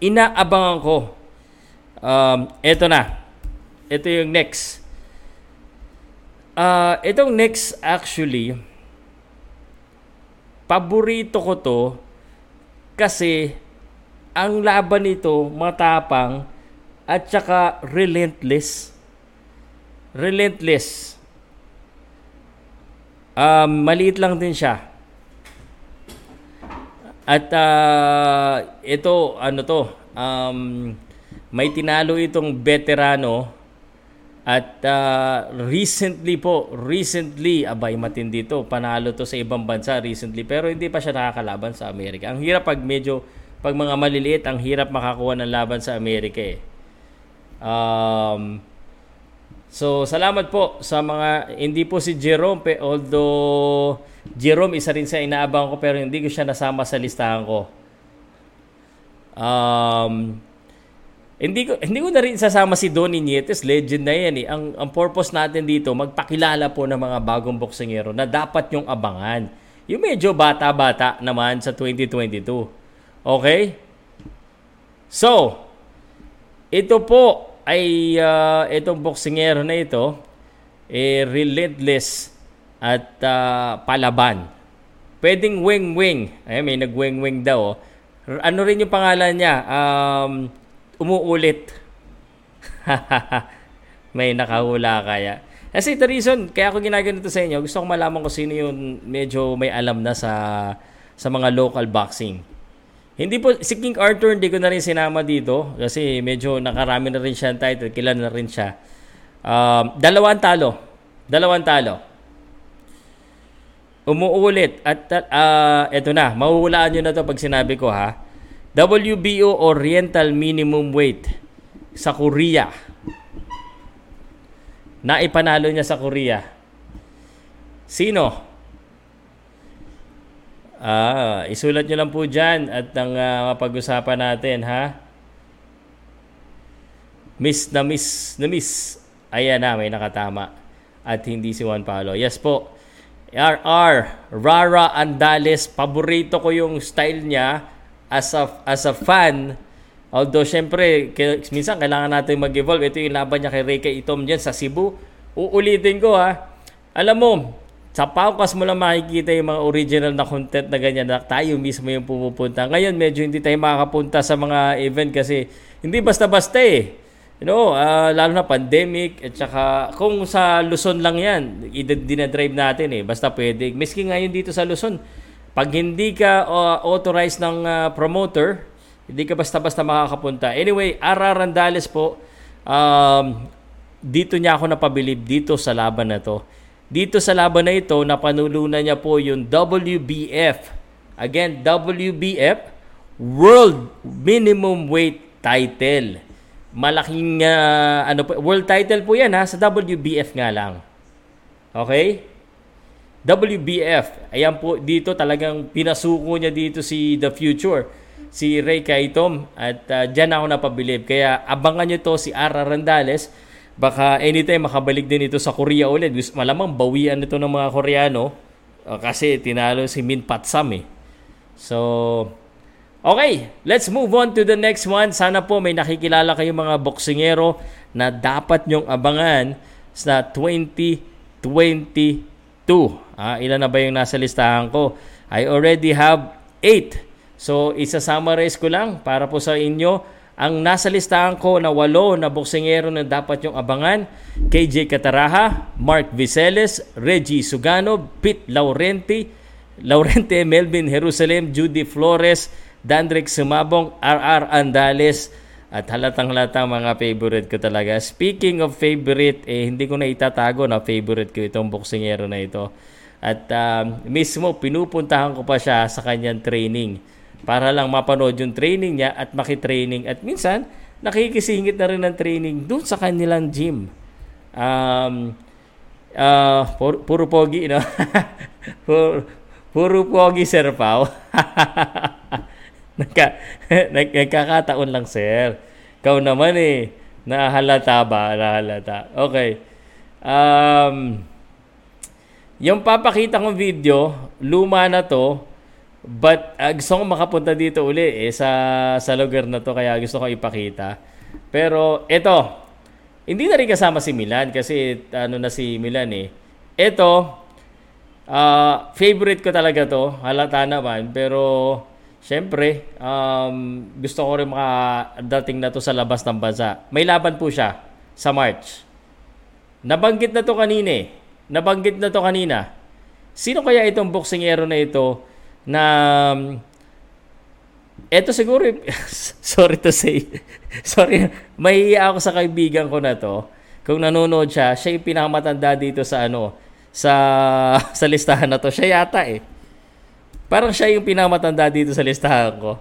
inaabangan ko? Um, ito na. Ito yung next. Uh, itong next actually, paborito ko to kasi ang laban nito matapang at saka relentless. Relentless. Um, maliit lang din siya. At uh, ito, ano to, um, may tinalo itong veterano at uh, recently po, recently, abay matindi to, panalo to sa ibang bansa recently pero hindi pa siya nakakalaban sa Amerika. Ang hirap pag medyo, pag mga maliliit, ang hirap makakuha ng laban sa Amerika eh. Um, so, salamat po sa mga, hindi po si Jerome, pe, although Jerome isa rin sa inaabang ko pero hindi ko siya nasama sa listahan ko. Um, hindi ko hindi ko na rin sasama si Donny Nietes, legend na yan eh. Ang ang purpose natin dito magpakilala po ng mga bagong boksingero na dapat yung abangan. Yung medyo bata-bata naman sa 2022. Okay? So, ito po ay uh, itong boksingero na ito eh, relentless at uh, palaban. Pwedeng wing-wing. Ay, may nag-wing-wing daw. Oh. Ano rin yung pangalan niya? Um, umuulit. may nakahula kaya. Kasi the reason, kaya ako ginaganito sa inyo, gusto ko malaman kung sino yung medyo may alam na sa sa mga local boxing. Hindi po, si King Arthur hindi ko na rin sinama dito kasi medyo nakarami na rin siya ng title, kilala na rin siya. Um, dalawang talo. Dalawang talo. Umuulit at uh, eto na, mahuhulaan nyo na to pag sinabi ko ha. WBO Oriental Minimum Weight sa Korea. Naipanalo niya sa Korea. Sino? Ah, isulat nyo lang po dyan at ang uh, mapag-usapan natin ha. Miss na miss na miss. Ayan na, may nakatama. At hindi si Juan Paulo. Yes po. RR, Rara Andales, paborito ko yung style niya as a, as a fan. Although, syempre, minsan kailangan natin mag-evolve. Ito yung laban niya kay Reike Itom dyan sa Cebu. Uulitin ko ha. Alam mo, sa Paukas mo lang makikita yung mga original na content na ganyan na tayo mismo yung pumupunta. Ngayon, medyo hindi tayo makakapunta sa mga event kasi hindi basta-basta eh. You know, uh, lalo na pandemic at saka kung sa Luzon lang yan, dinadrive natin eh. Basta pwede. Miski ngayon dito sa Luzon, pag hindi ka uh, authorized ng uh, promoter, hindi ka basta-basta makakapunta. Anyway, Ara Randales po, um, dito niya ako napabilib dito sa laban na to. Dito sa laban na ito, napanulunan niya po yung WBF. Again, WBF, World Minimum Weight Title malaking uh, ano po, world title po 'yan ha sa WBF nga lang. Okay? WBF. Ayan po dito talagang pinasuko niya dito si The Future, si Ray Kaitom at uh, diyan ako napabilib. Kaya abangan niyo to si Ara Randales. Baka anytime makabalik din ito sa Korea ulit. Malamang bawian nito ng mga Koreano uh, kasi tinalo si Min Patsam eh. So, Okay, let's move on to the next one. Sana po may nakikilala kayong mga boksingero na dapat nyong abangan sa 2022. Ah, ilan na ba yung nasa listahan ko? I already have 8. So, isa-summarize ko lang para po sa inyo. Ang nasa listahan ko na walo na boksingero na dapat yung abangan, KJ Cataraha, Mark Viceles, Reggie Sugano, Pete Laurenti, Laurente Melvin Jerusalem, Judy Flores, Dandrick Sumabong, RR Andales, at halatang halatang mga favorite ko talaga. Speaking of favorite, eh, hindi ko na itatago na favorite ko itong boksingero na ito. At um, mismo, pinupuntahan ko pa siya sa kanyang training para lang mapanood yung training niya at makitraining. At minsan, nakikisingit na rin ng training doon sa kanilang gym. Um, uh, puro, puro pogi, no? puro, puro pogi, Sir Pao. Nagka, nagkakataon lang, sir. Ikaw naman eh. Nahalata ba? Nahalata. Okay. Um, yung papakita kong video, luma na to, but uh, gusto ko makapunta dito uli eh, sa, sa lugar na to, kaya gusto ko ipakita. Pero ito, hindi na rin kasama si Milan kasi ano na si Milan eh. Ito, uh, favorite ko talaga to, halata naman, pero Siyempre, um, gusto ko rin makadating na to sa labas ng bansa. May laban po siya sa March. Nabanggit na to kanina eh. Nabanggit na to kanina. Sino kaya itong boksingero na ito na eto um, siguro sorry to say sorry may ako sa kaibigan ko na to kung nanonood siya siya yung pinakamatanda dito sa ano sa sa listahan na to siya yata eh Parang siya yung pinamatanda dito sa listahan ko.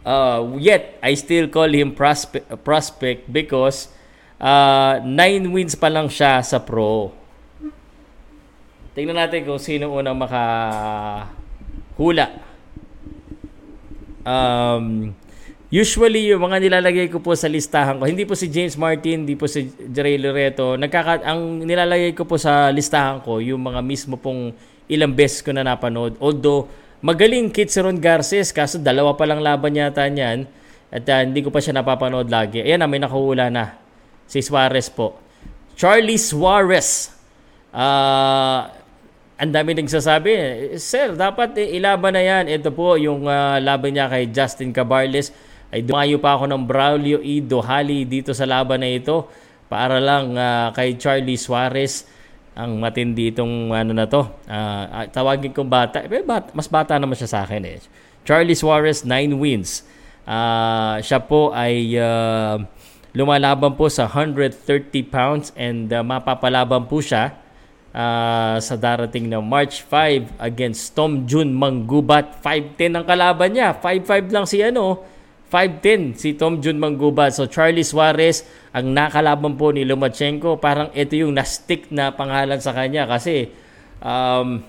Uh, yet, I still call him prospect, prospect because uh, nine wins pa lang siya sa pro. Tingnan natin kung sino unang makahula. Um, usually, yung mga nilalagay ko po sa listahan ko, hindi po si James Martin, hindi po si Jerry Loreto. Nagkaka ang nilalagay ko po sa listahan ko, yung mga mismo pong ilang beses ko na napanood. Although, magaling Ron Garces, kaso dalawa pa lang laban yata niyan. At uh, hindi ko pa siya napapanood lagi. Ayan na, may nakahula na. Si Suarez po. Charlie Suarez. Uh, ang dami nagsasabi, Sir, dapat ilaban na yan. Ito po yung uh, laban niya kay Justin Cabarles. Ay dumayo pa ako ng Braulio E. Dohali dito sa laban na ito para lang uh, kay Charlie Suarez ang matindi itong ano na to. Uh, tawagin kong bata. Eh, bat, mas bata naman siya sa akin eh. Charlie Suarez 9 wins. Uh, siya po ay uh, lumalaban po sa 130 pounds and uh, mapapalaban po siya uh, sa darating na March 5 against Tom Jun Manggubat. 5'10 ang kalaban niya. 5'5 lang si ano, 5'10 si Tom Jun Manggubat. So Charlie Suarez ang nakalaban po ni Lomachenko. Parang ito yung na-stick na pangalan sa kanya kasi um,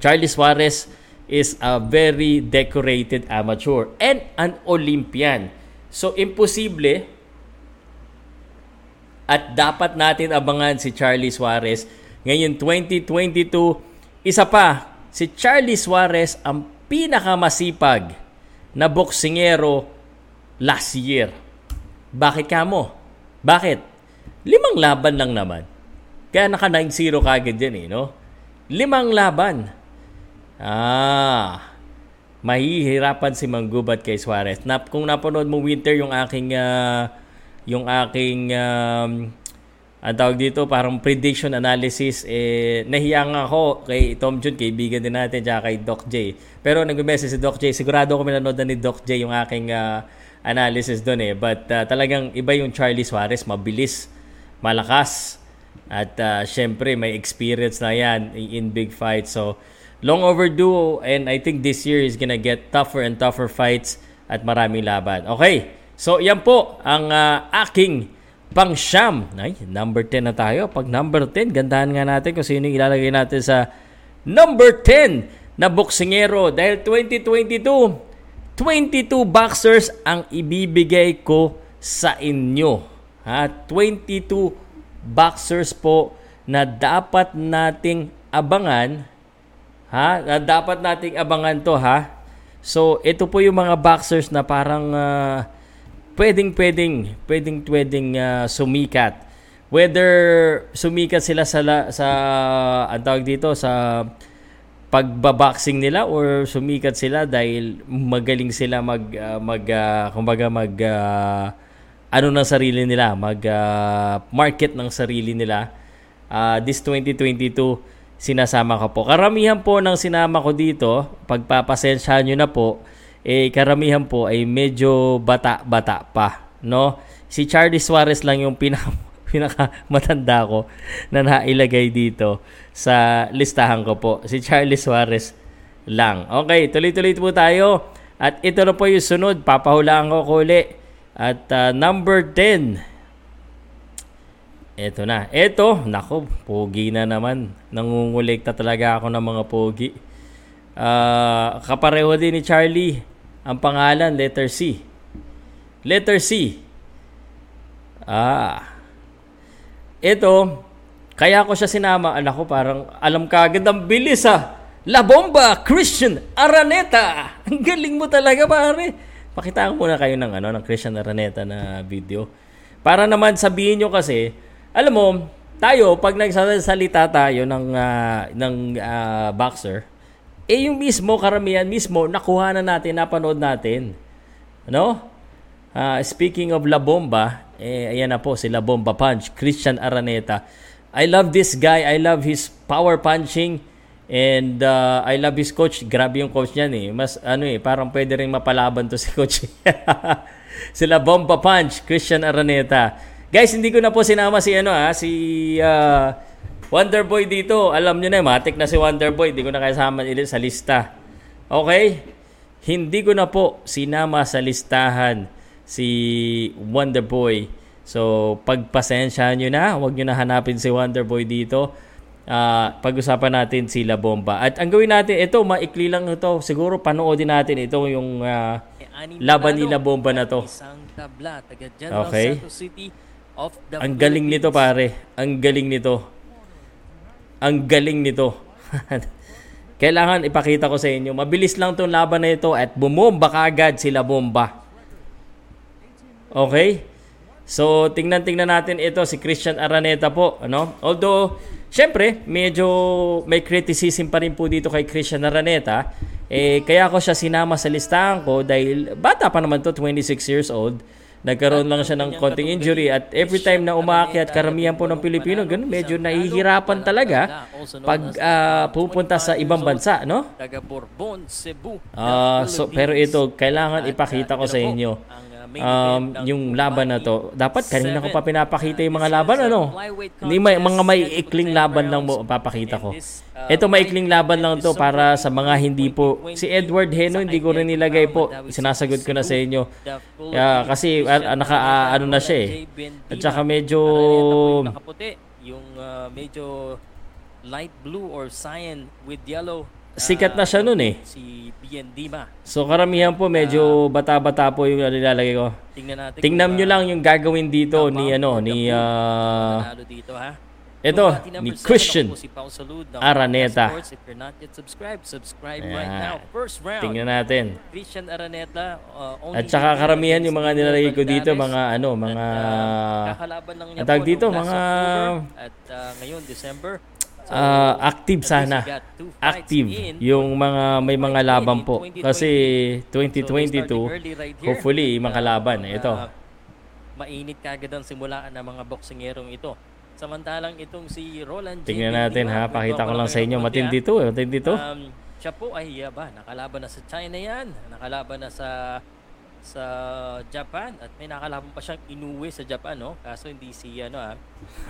Charlie Suarez is a very decorated amateur and an Olympian. So imposible at dapat natin abangan si Charlie Suarez ngayon 2022. Isa pa, si Charlie Suarez ang pinakamasipag na boksingero last year. Bakit ka mo? Bakit? Limang laban lang naman. Kaya naka 9-0 kagad yan eh, no? Limang laban. Ah, mahihirapan si Manggubat kay Suarez. Na, kung napanood mo winter yung aking uh, yung aking um, ang tawag dito parang prediction analysis eh nahiyang ako kay Tom Jun kaibigan din natin tsaka kay Doc J. Pero nag-message si Doc J sigurado ko minanood na ni Doc J yung aking uh, analysis doon eh. But uh, talagang iba yung Charlie Suarez mabilis malakas at uh, syempre may experience na yan in big fights. So long overdue and I think this year is gonna get tougher and tougher fights at maraming laban. Okay, so yan po ang uh, aking pang siyam. Ay, number 10 na tayo. Pag number 10, gandahan nga natin kung sino ilalagay natin sa number 10 na boksingero. Dahil 2022, 22 boxers ang ibibigay ko sa inyo. Ha? 22 boxers po na dapat nating abangan Ha? Na dapat nating abangan to ha. So, ito po yung mga boxers na parang uh, pwedeng pwedeng pwedeng pwedeng uh, sumikat. Whether sumikat sila sa sa ang tawag dito sa pagbaboxing nila or sumikat sila dahil magaling sila mag uh, mag uh, kumbaga mag uh, ano ng sarili nila, mag uh, market ng sarili nila. Uh, this 2022 sinasama ko po. Karamihan po ng sinama ko dito, pagpapasensya nyo na po, eh karamihan po ay medyo bata-bata pa, no? Si Charlie Suarez lang yung pinaka, pinaka matanda ko na nailagay dito sa listahan ko po. Si Charlie Suarez lang. Okay, tuloy-tuloy po tayo. At ito na po yung sunod. Papahulaan ko uli. At uh, number 10, Eto na. Eto, nako, pogi na naman. Nangungulikta talaga ako ng mga pogi. Uh, kapareho din ni Charlie. Ang pangalan, letter C. Letter C. Ah. Ito, kaya ko siya sinama. Anak ko, parang alam ka agad ang bilis ah. La Bomba Christian Araneta. Ang galing mo talaga pare. Pakita ko muna kayo ng ano ng Christian Araneta na video. Para naman sabihin nyo kasi, alam mo, tayo pag nagsasalita tayo ng uh, ng uh, boxer, eh yung mismo karamihan mismo nakuha na natin, napanood natin. Ano? Uh, speaking of La Bomba, eh ayan na po si La Bomba Punch, Christian Araneta. I love this guy. I love his power punching and uh, I love his coach. Grabe yung coach niyan eh. Mas ano eh, parang pwede ring mapalaban to si coach. sila Bomba Punch, Christian Araneta. Guys, hindi ko na po sinama si ano ah, si uh, Wonder Boy dito. Alam niyo na, matik na si Wonder Boy. Hindi ko na kasama ulit sa lista. Okay? Hindi ko na po sinama sa listahan si Wonder Boy. So, pagpasensya nyo na, huwag nyo na hanapin si Wonder Boy dito. Uh, pag-usapan natin si La Bomba. At ang gawin natin, ito, maikli lang ito. Siguro panoodin natin ito yung uh, laban ni La Bomba na to. Okay? of the Ang galing nito pare. Ang galing nito. Ang galing nito. Kailangan ipakita ko sa inyo. Mabilis lang 'tong laban na ito at bumomba kaagad sila bomba. Okay? So, tingnan-tingnan natin ito si Christian Araneta po, ano? Although, syempre, medyo may criticism pa rin po dito kay Christian Araneta. Eh, kaya ko siya sinama sa listahan ko dahil bata pa naman to, 26 years old. Nagkaroon lang siya ng konting injury at every time na umaakyat karamihan po ng Pilipino ganun medyo nahihirapan talaga pag uh, pupunta sa ibang bansa no? Uh, so pero ito kailangan ipakita ko sa inyo um, yung laban na to dapat kanina ko pa pinapakita yung mga laban ano? hindi may mga may ikling laban lang mo papakita ko. ito maikling laban lang to para sa mga hindi po si Edward Heno hindi ko rin nilagay po. sinasagot ko na sa inyo. Uh, kasi uh, naka uh, ano na siya eh. At saka medyo yung uh, medyo light blue or cyan with yellow sikat na siya noon eh. Si Bien Dima. So karamihan po medyo bata-bata po yung nilalagay ko. Tingnan natin. Tingnan nyo lang yung gagawin dito ni ano ni uh, dito ha. Ito, ni Christian Araneta. If you're not yet subscribed, subscribe right now. First round. Tingnan natin. Christian Araneta. Uh, At saka karamihan yung mga nilalagay ko dito, mga ano, mga... At, uh, kakalaban lang niya po dito, mga... At uh, ngayon, December, uh, active sana. Active. yung mga may mga laban po. kasi 2022 hopefully makalaban. ito. Mainit kagad ang simulaan ng mga boksingerong ito. Samantalang itong si Roland J. Tingnan natin ha, pakita ko lang sa inyo. Matindi to, matindi to. Um, siya po ay ba, nakalaban na sa China yan, nakalaban na sa sa Japan. At may nakalaban pa siyang Inoue sa Japan no? Kaso hindi si ano ah,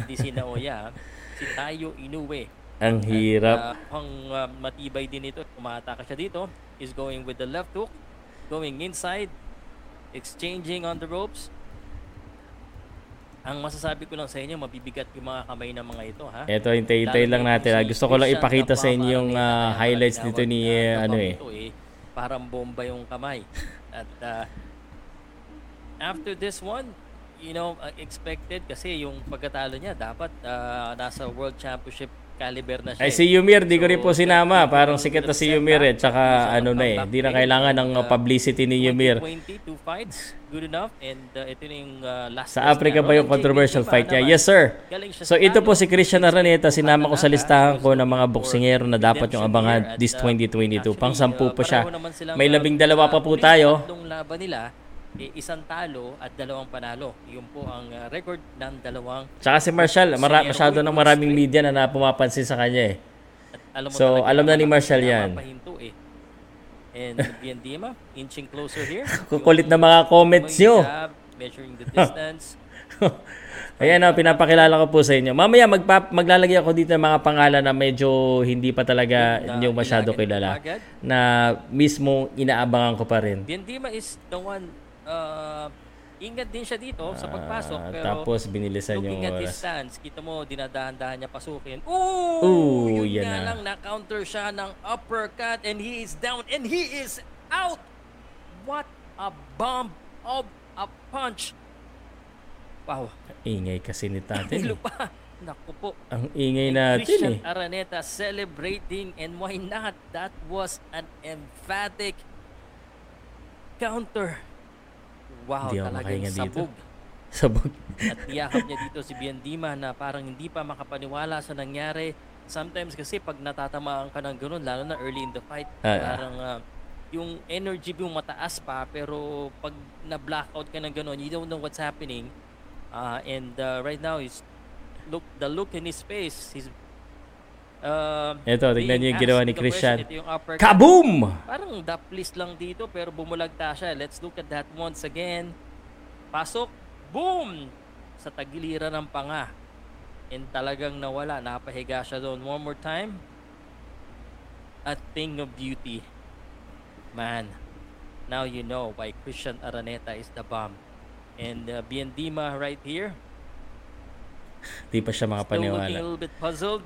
hindi si Naoya si Tayo Inoue. Ang hirap. At, uh, ang uh, matibay din ito, umataka siya dito, is going with the left hook, going inside, exchanging on the ropes. Ang masasabi ko lang sa inyo, mabibigat yung mga kamay ng mga ito, ha? Ito, hintay-hintay lang natin. Ha? Gusto ko lang ipakita sa inyo yung uh, highlights dito ni, uh, ano eh. Ito, eh. Parang bomba yung kamay. At uh, after this one, you know, uh, expected kasi yung pagkatalo niya dapat uh, nasa World Championship caliber na siya. Ay si Yumir, di ko rin po sinama. Parang sikat na si Yumir eh. Tsaka ano na eh. Di na kailangan ng publicity ni Yumir. 22 fights, good enough. And uh, ito yung uh, last Sa Africa ba yung controversial fight niya? Yes sir. So ito po si Christian Araneta. Sinama ko sa listahan ko ng mga boksingero na dapat yung abangan this 2022. Pang sampu po siya. May labing dalawa pa po tayo. laban nila eh, isang talo at dalawang panalo. Yun po ang uh, record ng dalawang Tsaka si Marshall, mara- masyado ng maraming media na napumapansin sa kanya eh. At alam mo so, alam na ni Marshall yan. eh. And Biendima, inching closer here. Kukulit na mga comments nyo. Measuring the distance. Ayan o, pinapakilala ko po sa inyo. Mamaya magpa- maglalagay ako dito ng mga pangalan na medyo hindi pa talaga nyo masyado kilala. Na mismo inaabangan ko pa rin. Biendima is the one uh, ingat din siya dito sa pagpasok Ah, pero tapos binilisan yung oras. stance, kita mo dinadahan-dahan niya pasukin. Ooh, Ooh, yun yan nga na. lang na-counter siya ng uppercut and he is down and he is out. What a bomb of a punch. Wow. Ingay kasi ni tatay. Pa. Naku po. Ang ingay And natin Christian eh. Araneta celebrating and why not? That was an emphatic counter. Wow, Hindi ako talagang makahinga dito. sabog. Sabog. At niyakap niya dito si Biandima na parang hindi pa makapaniwala sa nangyari. Sometimes kasi pag natatamaan ka ng ganun, lalo na early in the fight, Ah, ah. parang ah, yung energy yung mataas pa, pero pag na-blackout ka ng ganun, you don't know what's happening. Ah, and ah, right now, is look the look in his face, he's uh, Ito, tignan niyo yung ginawa ni Christian. Uppercut. Kaboom! Parang daplis lang dito pero bumulagta siya. Let's look at that once again. Pasok. Boom! Sa tagiliran ng panga. And talagang nawala. Napahiga siya doon. One more time. A thing of beauty. Man. Now you know why Christian Araneta is the bomb. And uh, Biendima right here. Di pa siya Still looking a makapaniwala. little bit puzzled.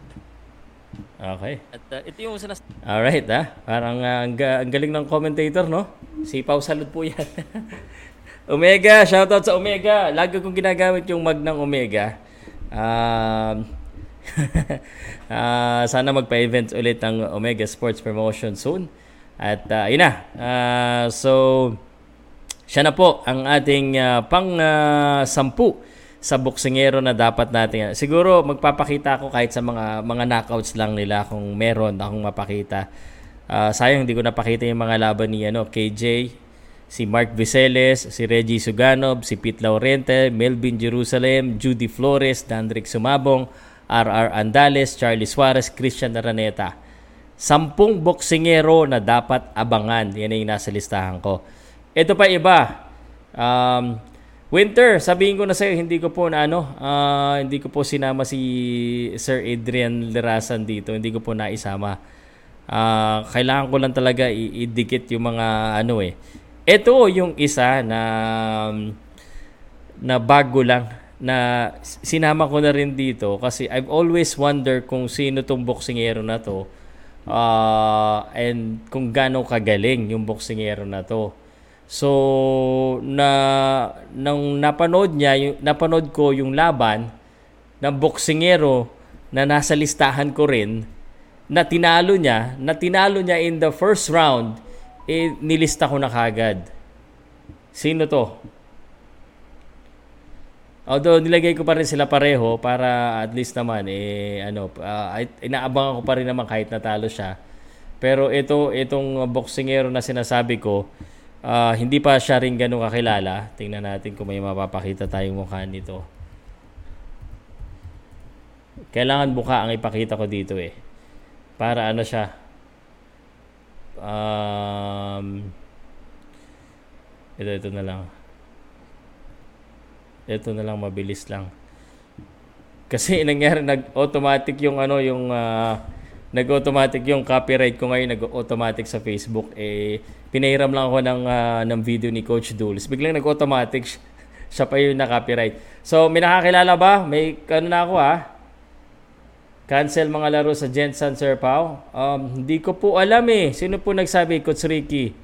Okay. At uh, ito yung sinas... Alright ah. Parang ah, ang, ga- ang galing ng commentator, no? Si Pau Salud po yan. Omega, shoutout sa Omega. Lagi kong ginagamit yung mag ng Omega. Um, ah, sana magpa-event ulit ang Omega Sports Promotion soon. At uh, yun na. Ah, so, siya na po ang ating ah, pang ah, sampu sa boksingero na dapat natin. Siguro magpapakita ako kahit sa mga mga knockouts lang nila kung meron akong mapakita. Ah, sayang hindi ko napakita yung mga laban ni ano, KJ, si Mark Viceles, si Reggie Suganov, si Pete Laurente, Melvin Jerusalem, Judy Flores, Dandrick Sumabong, RR Andales, Charlie Suarez, Christian Araneta. Sampung boksingero na dapat abangan. Yan yung nasa listahan ko. Ito pa iba. Um, Winter, sabihin ko na sa'yo, hindi ko po na ano, uh, hindi ko po sinama si Sir Adrian Lerasan dito. Hindi ko po naisama. Uh, kailangan ko lang talaga i-idikit yung mga ano eh ito yung isa na na bago lang na sinama ko na rin dito kasi I've always wonder kung sino tong boksingero na to uh, and kung gaano kagaling yung boksingero na to. So na nang napanood niya, yung, napanood ko yung laban ng boksingero na nasa listahan ko rin na tinalo niya, na tinalo niya in the first round eh, nilista ko na kagad. Sino to? Although nilagay ko pa rin sila pareho para at least naman eh ano uh, inaabangan ko pa rin naman kahit natalo siya. Pero ito itong boksingero na sinasabi ko uh, hindi pa siya rin ganun kakilala. Tingnan natin kung may mapapakita tayong mukha nito. Kailangan buka ang ipakita ko dito eh. Para ano siya, Um, ito, ito na lang. Ito na lang, mabilis lang. Kasi nangyari, nag-automatic yung ano, yung uh, nag-automatic yung copyright ko ngayon, nag-automatic sa Facebook. Eh, pinahiram lang ako ng, uh, ng video ni Coach Dulles. Biglang nag-automatic, siya pa yung na-copyright. So, may nakakilala ba? May, ano na ako ah, Cancel mga laro sa Jensen Sir Pao? Um, hindi ko po alam eh. Sino po nagsabi, Coach Ricky?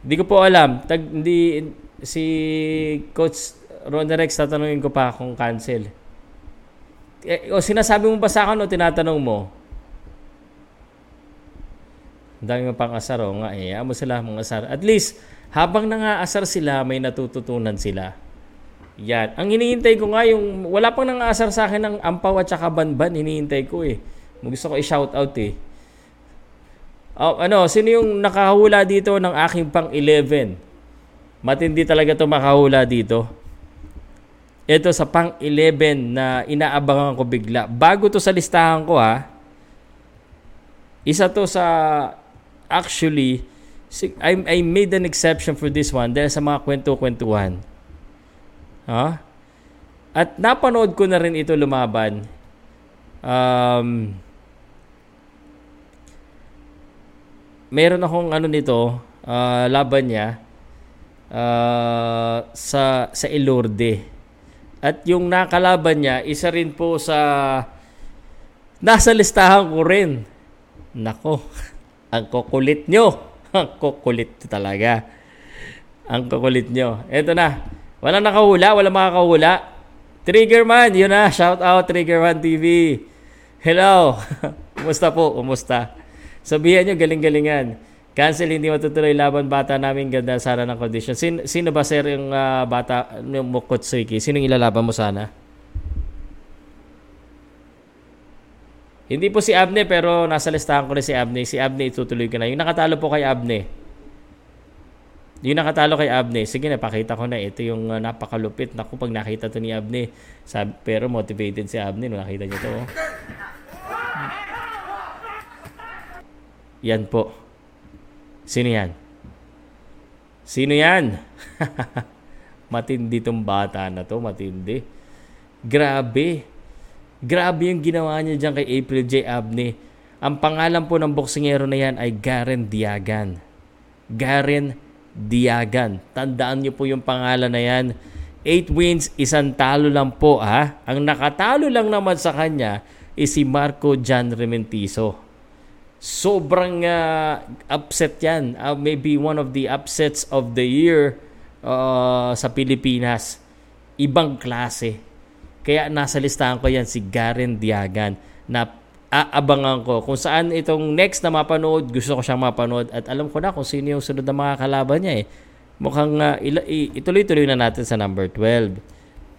Hindi ko po alam. Tag, hindi, si Coach Ronda Rex, tatanungin ko pa kung cancel. Eh, o sinasabi mo ba sa akin o tinatanong mo? Dami mo pang asar o nga eh. Amo sila mga asar. At least, habang nangaasar sila, may natututunan sila. Yan. Ang hinihintay ko nga yung, wala pang nang-aasar sa akin ng ampaw at saka banban, hinihintay ko eh. Gusto ko i-shout out eh. Oh, ano, sino yung nakahula dito ng aking pang 11? Matindi talaga to makahula dito. Ito sa pang 11 na inaabangan ko bigla. Bago to sa listahan ko ha. Isa to sa actually I, I made an exception for this one dahil sa mga kwento-kwentuhan Ha? At napanood ko na rin ito lumaban. Um, meron akong ano nito, uh, laban niya uh, sa sa Elorde. At yung nakalaban niya, isa rin po sa nasa listahan ko rin. Nako, ang kukulit nyo. Ang kukulit talaga. Ang kukulit nyo. Ito na. Wala nakahula, wala makakahula. Triggerman, yun na. Shout out Triggerman TV. Hello. Kumusta po? Kumusta? Sabihan nyo, galing-galingan. Cancel, hindi matutuloy laban bata namin. Ganda sana ng condition. Sin, sino ba sir yung uh, bata, yung Mukotsuki? Sino yung ilalaban mo sana? Hindi po si Abne pero nasa listahan ko rin si Abne. Si Abne itutuloy ko na. Yung nakatalo po kay Abne. Yung nakatalo kay Abne, sige na, pakita ko na. Ito yung uh, napakalupit. Naku, pag nakita to ni Abne, sabi, pero motivated si Abne nung nakita niyo to. Oh. Yan po. Sino yan? Sino yan? matindi tong bata na to, matindi. Grabe. Grabe yung ginawa niya dyan kay April J. Abne. Ang pangalan po ng boksingero na yan ay Garen Diagan. Garen Diagan. Tandaan niyo po yung pangalan na yan. 8 wins, isang talo lang po ha. Ang nakatalo lang naman sa kanya is si Marco Jan Rementiso. Sobrang uh, upset yan. Uh, maybe one of the upsets of the year uh, sa Pilipinas. Ibang klase. Kaya nasa listahan ko yan si Garen Diagan na aabangan ko kung saan itong next na mapanood, gusto ko siyang mapanood at alam ko na kung sino yung sunod na mga kalaban niya eh. Mukhang uh, ila- ituloy-tuloy na natin sa number 12.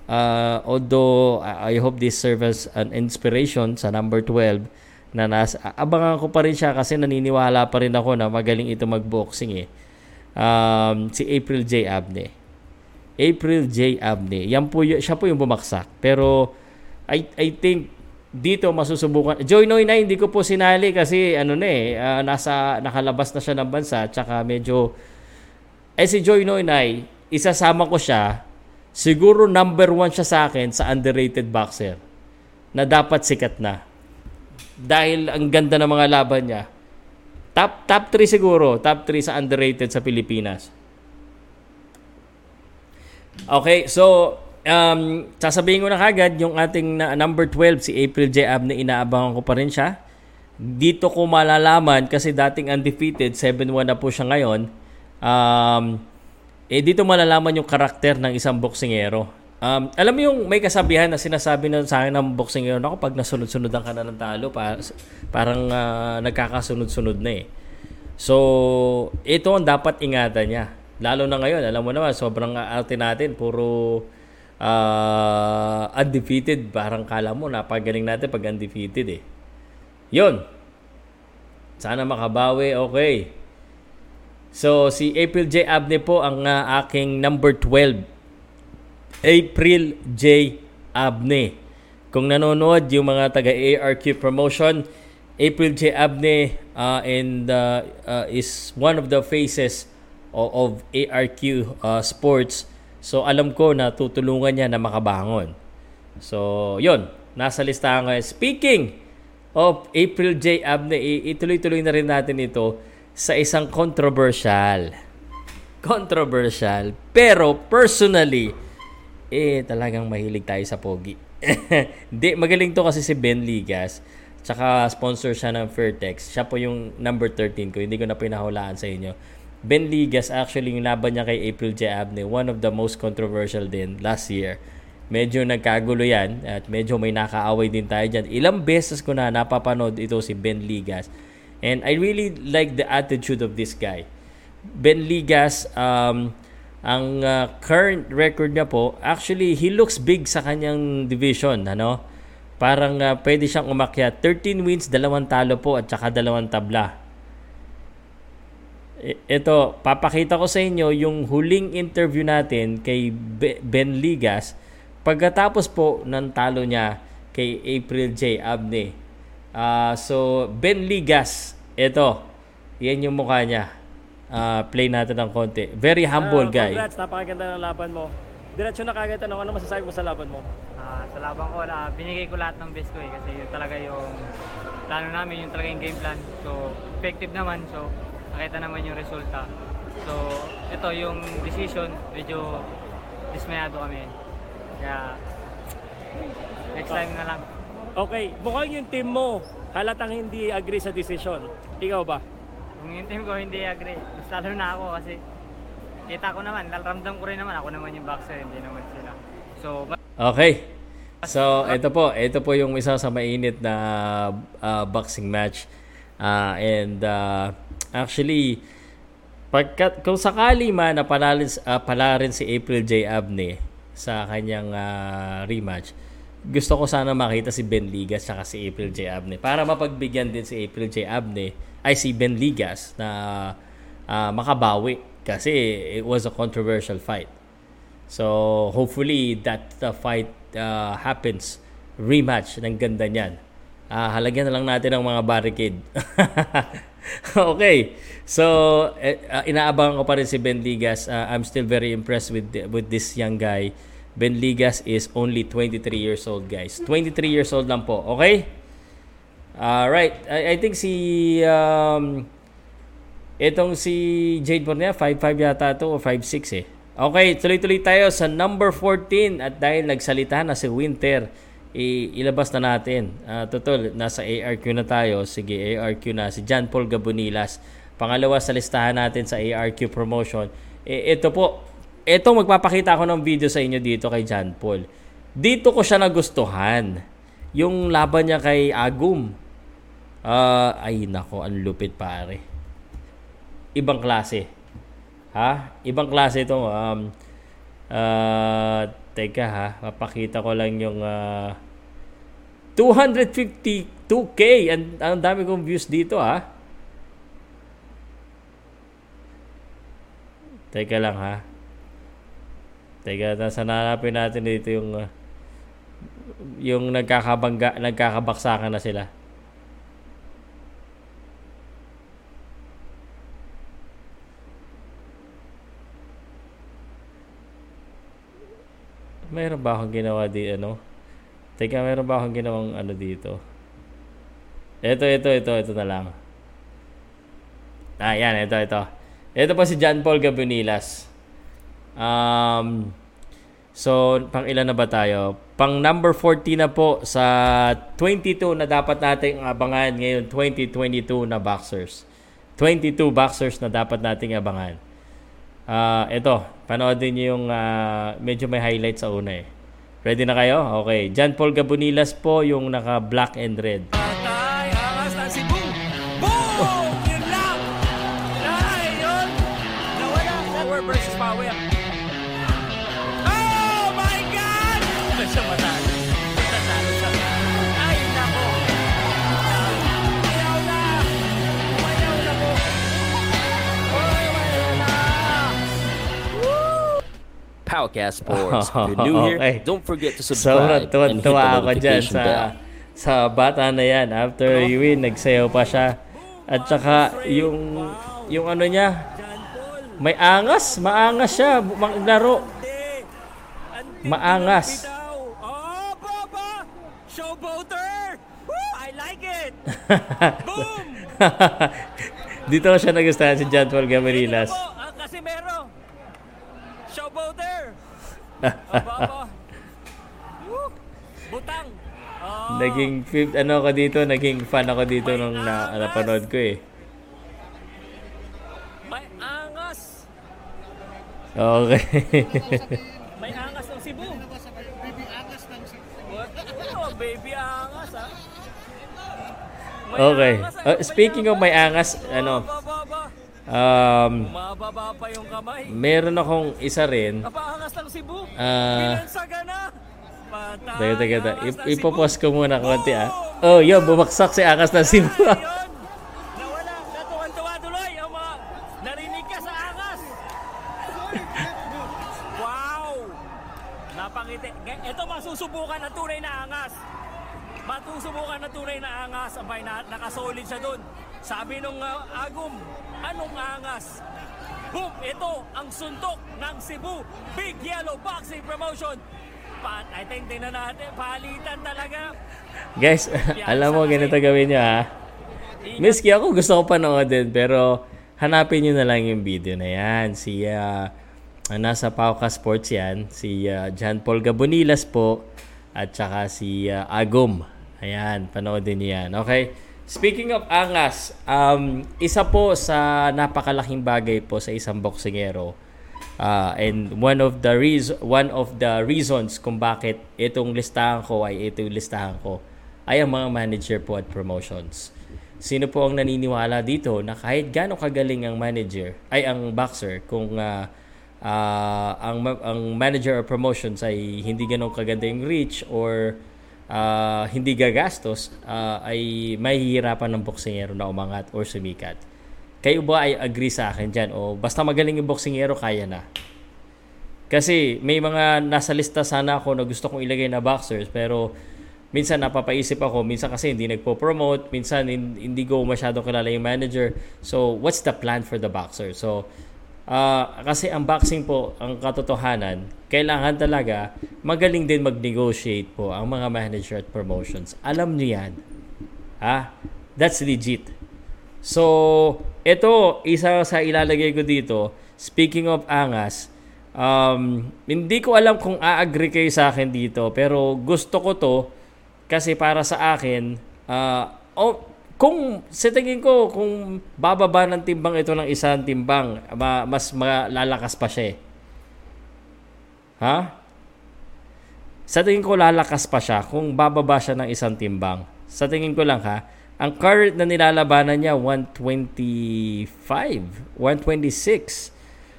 Uh, although I hope this serves an inspiration sa number 12 na nas abangan ko pa rin siya kasi naniniwala pa rin ako na magaling ito magboxing eh. um, si April J. Abney. April J. Abney. Yan po, siya po yung bumaksak. Pero I, I think dito masusubukan. Joy Noy na hindi ko po sinali kasi ano na eh, uh, nasa, nakalabas na siya ng bansa. Tsaka medyo, eh si Joy Noy Nay, isasama ko siya, siguro number one siya sa akin sa underrated boxer na dapat sikat na. Dahil ang ganda ng mga laban niya. Top top 3 siguro, top 3 sa underrated sa Pilipinas. Okay, so um, sasabihin ko na kagad yung ating na, number 12 si April J. Abne inaabangan ko pa rin siya. Dito ko malalaman kasi dating undefeated, 7-1 na po siya ngayon. Um, eh dito malalaman yung karakter ng isang boksingero. Um, alam mo yung may kasabihan na sinasabi na sa akin ng boksingero ako pag nasunod-sunodan ka na ng talo pa, parang uh, nagkakasunod-sunod na eh. So, ito ang dapat ingatan niya. Lalo na ngayon, alam mo naman, sobrang arte natin, puro uh, undefeated. Parang kala mo, napagaling natin pag undefeated eh. Yun. Sana makabawi, okay. So, si April J. Abne po ang uh, aking number 12. April J. Abne. Kung nanonood yung mga taga ARQ promotion, April J. Abne uh, and uh, uh, is one of the faces of, ARQ uh, Sports. So alam ko na tutulungan niya na makabangon. So, yon nasa listahan ngayon. Speaking of April J. Abne, ituloy-tuloy na rin natin ito sa isang controversial. Controversial. Pero personally, eh talagang mahilig tayo sa pogi. Hindi, magaling to kasi si Ben Ligas. Tsaka sponsor siya ng Fairtex. Siya po yung number 13 ko. Hindi ko na pinahulaan sa inyo. Ben Ligas, actually, yung laban niya kay April J. Abney, one of the most controversial din last year. Medyo nagkagulo yan at medyo may nakaaway din tayo dyan. Ilang beses ko na napapanood ito si Ben Ligas. And I really like the attitude of this guy. Ben Ligas, um, ang uh, current record niya po, actually, he looks big sa kanyang division. Ano? Parang uh, pwede siyang umakyat. 13 wins, dalawang talo po at saka dalawang tabla. Ito, papakita ko sa inyo yung huling interview natin kay Ben Ligas pagkatapos po ng talo niya kay April J. Abney. Uh, so, Ben Ligas, ito, yan yung mukha niya. Uh, play natin ng konti. Very humble uh, guy. Congrats, napakaganda ng laban mo. Diretso na kagad tanong, ano masasabi mo sa laban mo? Uh, sa laban ko, uh, binigay ko lahat ng best ko eh, kasi yun talaga yung plano namin, yung talaga yung game plan. So, effective naman. So, nakita naman yung resulta. So, ito yung decision, medyo dismayado kami. Kaya, next time na lang. Okay, mukhang yung team mo halatang hindi agree sa decision. Ikaw ba? Kung yung team ko hindi agree, mas lalo na ako kasi kita ko naman, ramdam ko rin naman, ako naman yung boxer, hindi naman sila. So, Okay. So, ito po, ito po yung isa sa mainit na uh, boxing match. Uh, and uh, actually, pagkat, kung sakali man na palarin, uh, palarin si April J. Abney sa kanyang uh, rematch, gusto ko sana makita si Ben Ligas at si April J. Abney para mapagbigyan din si April J. Abney ay si Ben Ligas na uh, makabawi kasi it was a controversial fight. So hopefully that uh, fight uh, happens rematch ng ganda niyan. Uh, halagyan na lang natin ng mga barricade. okay. So uh, inaabangan ko pa rin si Ben Ligas. Uh, I'm still very impressed with with this young guy. Ben Ligas is only 23 years old, guys. 23 years old lang po. Okay? All right. I, I think si um itong si Jade Bornea 5'5 yata to o 5'6 eh. Okay, tuloy-tuloy tayo sa number 14 at dahil nagsalita na si Winter, ilabas na natin. Uh, totoo, nasa ARQ na tayo. Sige, ARQ na. Si John Paul Gabonilas. Pangalawa sa listahan natin sa ARQ promotion. E, ito po, ito magpapakita ako ng video sa inyo dito kay John Paul. Dito ko siya nagustuhan. Yung laban niya kay Agum. Uh, ay nako, ang lupit pare. Ibang klase. Ha? Ibang klase ito. Um, uh, teka ha, papakita ko lang yung uh, 252k. Ang, ang dami kong views dito ha. Teka lang ha. Teka, nasa nanapin natin dito yung uh, yung nagkakabangga, nagkakabaksakan na sila. Mayroon ba akong ginawa di ano? Teka, mayroon ba akong ginawang ano dito? Ito, ito, ito, ito na lang. Ah, yan, ito, ito. Ito po si John Paul Gabunilas. Um, so, pang ilan na ba tayo? Pang number 40 na po sa 22 na dapat nating abangan ngayon, 2022 na boxers. 22 boxers na dapat nating abangan. Ah, uh, ito, panoodin niyo yung uh, medyo may highlights sa una eh. Ready na kayo? Okay. John Paul Gabunilas po yung naka black and red. Powercast Sports. If you're new here, Okay. don't forget to Sobrang subscribe and hit the tuwa ako dyan notification sa, bell. sa bata na yan. After you win, nagsayaw pa siya. At saka, yung, yung ano niya, may angas. Maangas siya. Maglaro. Maangas. Oh. Showboater. I like it. Boom. Dito ko siya nagustuhan si John Paul Gamarilas. Ang Casimero. Showboater. Aba, Woo. Butang. Oh, Naging fifth, ano ako dito, naging fan ako dito nung na, napanood ko eh. may angas. Okay. May angas ng Cebu. What? Oh, baby angas ah. May okay. angas, Uh, speaking of may angas, ano. Um, Mababa pa yung kamay. meron akong isa rin. Napaangas ng Cebu. Ah. Binansaga na. Patay. Teka, teka, teka. angas ng Cebu. ipopost ko muna konti ah. Oh, yun, bumagsak si Akas na Cebu. Nawala. Natuwan-tuwa tuloy ang mga narinig ka sa angas. wow. Napangiti. Ito masusubukan ng tunay na angas. Matusubukan ng tunay na angas. Abay, na, nakasolid siya doon. Sabi nung uh, Agum, anong angas? Boom! Ito ang suntok ng Cebu Big Yellow Boxing Promotion. Pat, I think tingnan natin, palitan talaga. Guys, alam mo, ganito gawin nyo ha. Miski ako gusto ko panoodin, pero hanapin nyo na lang yung video na yan. Si, ah, nasa Pauka Sports yan, si ah, John Paul Gabonilas po, at saka si ah, Agum. Ayan, panoodin nyo yan. Okay? Speaking of angas, um, isa po sa napakalaking bagay po sa isang boksingero, Ah, and one of the reason one of the reasons kung bakit itong listahan ko ay ito yung listahan ko ay ang mga manager po at promotions. Sino po ang naniniwala dito na kahit gaano kagaling ang manager ay ang boxer kung ah, ah, ang ang manager or promotions ay hindi ganong kaganda yung reach or ah, hindi gagastos ah, ay mahihirapan ng boksingero na umangat or sumikat. Kayo ba ay agree sa akin dyan? O basta magaling yung boksingero, kaya na. Kasi may mga nasa lista sana ako na gusto kong ilagay na boxers pero minsan napapaisip ako, minsan kasi hindi nagpo-promote, minsan hin- hindi ko masyadong kilala yung manager. So, what's the plan for the boxer? So, ah, kasi ang boxing po, ang katotohanan, kailangan talaga magaling din mag-negotiate po ang mga manager at promotions. Alam niyo yan. Ha? That's legit. So, ito, isa sa ilalagay ko dito, speaking of angas, um, hindi ko alam kung a-agree kayo sa akin dito, pero gusto ko to kasi para sa akin, ah, oh, kung sa tingin ko, kung bababa ng timbang ito ng isang timbang, ma- mas malalakas pa siya eh. Ha? Sa tingin ko lalakas pa siya kung bababa siya ng isang timbang. Sa tingin ko lang ha, ang current na nilalabanan niya 125, 126.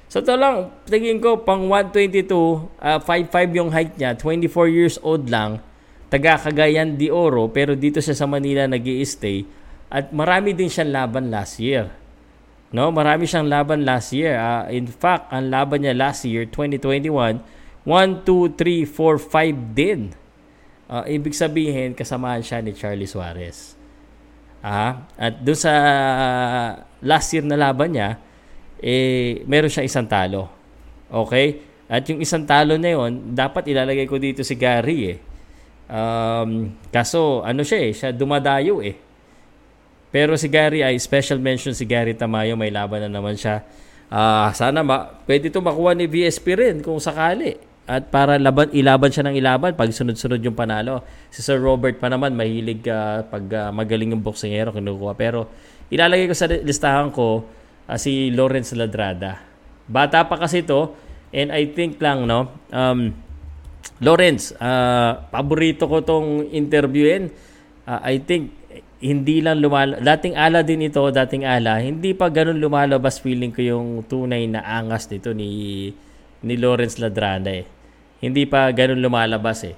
So ito lang, tingin ko pang 122, ah, 5'5 yung height niya, 24 years old lang, taga Cagayan de Oro, pero dito siya sa Manila nag stay at marami din siyang laban last year. No, marami siyang laban last year. Ah, in fact, ang laban niya last year, 2021, 1, 2, 3, 4, 5 din. Ah, ibig sabihin, kasamaan siya ni Charlie Suarez. Ah, at doon sa last year na laban niya, eh, meron siya isang talo. Okay? At yung isang talo na yon, dapat ilalagay ko dito si Gary eh. Um, kaso, ano siya eh, siya dumadayo eh. Pero si Gary ay special mention si Gary Tamayo, may laban na naman siya. Ah, sana ma pwede to makuha ni VSP rin kung sakali. At para laban ilaban siya ng ilaban pag sunod-sunod yung panalo. Si Sir Robert pa naman mahilig ah, pag ah, magaling yung boksingero kinukuha. Pero ilalagay ko sa listahan ko ah, si Lawrence Ladrada. Bata pa kasi to and I think lang no um, Lawrence, ah, paborito ko tong interviewin. Ah, I think hindi lang lumala dating ala din ito, dating ala, hindi pa ganun lumalabas feeling ko yung tunay na angas nito ni ni Lawrence Ladrada eh. Hindi pa ganun lumalabas eh.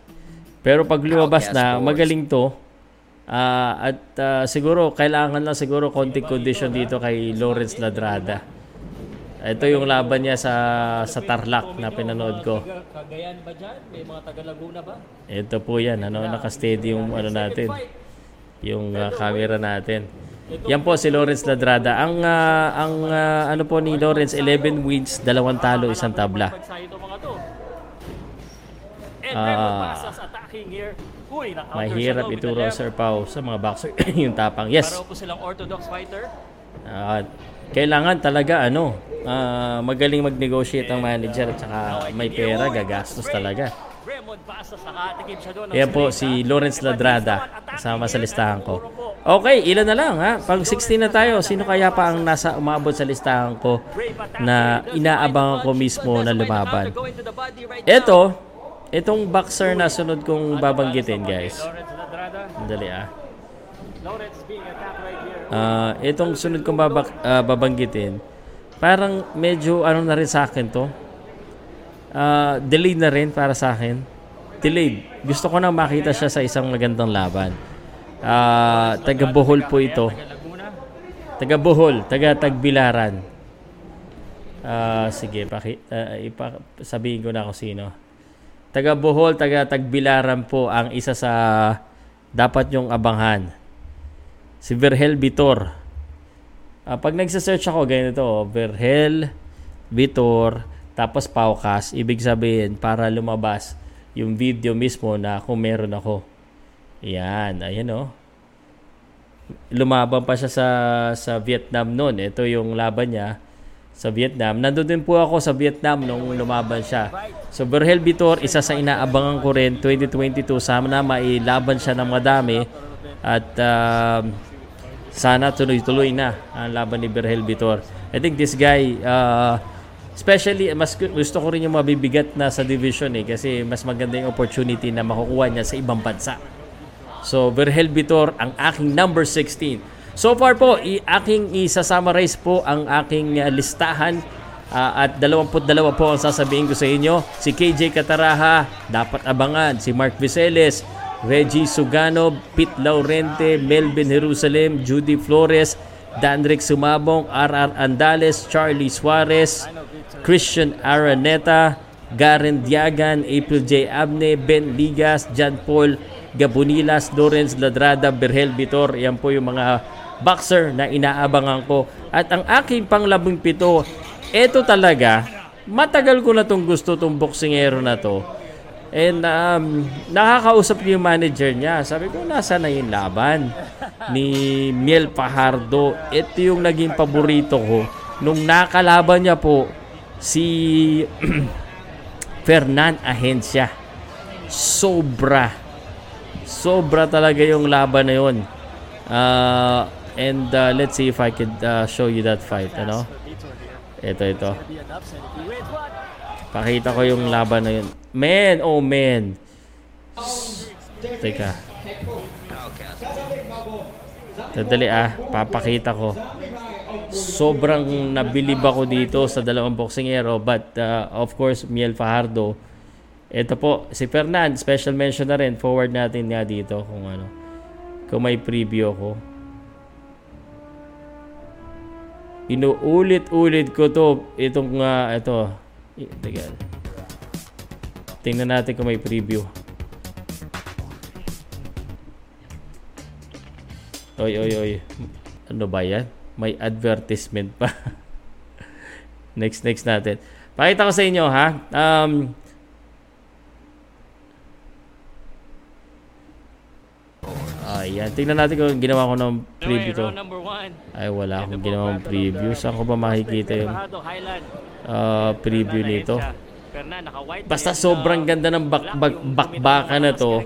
Pero pag lumabas na, magaling to. Ah, at ah, siguro kailangan lang siguro konting condition dito kay Lawrence Ladrada. Ito yung laban niya sa sa Tarlac na pinanood ko. Cagayan ba dyan? May mga taga Laguna ba? Ito po yan, ano, naka-steady yung ano natin, yung uh, camera natin. Yan po si Lawrence Ladrada. Ang ah, ang ah, ano po ni Lawrence 11 wins, dalawang talo, isang tabla. Ah. Mahirap ituro. Sir Pau sa mga boxer yung tapang. Yes. Pareho po silang orthodox fighter. Kailangan talaga ano, ah, magaling mag-negotiate ang manager at saka may pera, gagastos talaga. Ayan po si? Lawrence Ladrada kasama sa listahan ko. Okay, ilan na lang ha? Pag 16 na tayo, sino kaya pa ang nasa umabot sa listahan ko na inaabangan ko mismo na lumaban? Ito, itong boxer na sunod kong babanggitin guys. Lawrence Ladrada. Dali ah. Ah, itong sunod kong babak, ah, babanggitin, parang medyo ano na rin sa akin to. Ah, delayed na rin para sa akin. Delayed. Gusto ko na makita siya sa isang magandang laban. Ah, taga Bohol po ito. Taga Bohol, taga Tagbilaran. Ah, sige, paki, ah, ipa, sabihin ko na kung sino. Taga Bohol, taga Tagbilaran po ang isa sa dapat nyong abanghan. Si Verhel Vitor. Ah, pag nagsa-search ako, ganito, oh, Verhel Vitor, tapos Paukas, ibig sabihin para lumabas yung video mismo na kung meron ako. Yan, ayan oh lumaban pa siya sa sa Vietnam noon. Ito yung laban niya sa Vietnam. Nandun din po ako sa Vietnam nung lumaban siya. So Berhel Vitor, isa sa inaabangan ko rin 2022. Sana mailaban siya ng madami at um, sana tuloy-tuloy na ang laban ni Berhel Vitor. I think this guy uh, especially mas gu- gusto ko rin yung mabibigat na sa division eh kasi mas maganda yung opportunity na makukuha niya sa ibang bansa. So, Verhel Vitor, ang aking number 16. So far po, i aking isa-summarize po ang aking uh, listahan Ah, at 22 po ang sasabihin ko sa inyo. Si KJ Cataraha, dapat abangan. Si Mark Viceles, Reggie Sugano, Pete Laurente, Melvin Jerusalem, Judy Flores, Danrick Sumabong, RR Andales, Charlie Suarez, Christian Araneta, Garen Diagan, April J. Abne, Ben Ligas, John Paul Gabunilas, Lawrence Ladrada, Berhel Vitor. Yan po yung mga boxer na inaabangan ko. At ang aking panglabing pito, eto talaga, matagal ko na tong gusto tong boksingero na to. And um, nakakausap ko yung manager niya. Sabi ko, nasa na yung laban ni Miel Pajardo. Ito yung naging paborito ko. Nung nakalaban niya po, si Fernan Ahencia. Sobra. Sobra talaga yung laban na yun. Uh, and uh, let's see if I could uh, show you that fight. Ano? Ito, ito. Pakita ko yung laban na yun. Man, oh man. Teka. Sadali ah, papakita ko. Sobrang nabilib ako dito sa dalawang boksingero but uh, of course Miel Fajardo. Ito po, si Fernan, special mention na rin. Forward natin nga dito kung ano. Kung may preview ko. Inuulit-ulit ko to. Itong, uh, ito. I- Teka. Tingnan natin kung may preview. Oy, oy, oy. Ano ba yan? May advertisement pa. next, next natin. Pakita ko sa inyo, ha? Um, Ayan. Tingnan natin kung ginawa ko ng preview to. Ay, wala akong ginawang preview. Saan ko ba makikita yung. Uh, preview nito? Basta uh, sobrang ganda ng bak bak bakbakan na to.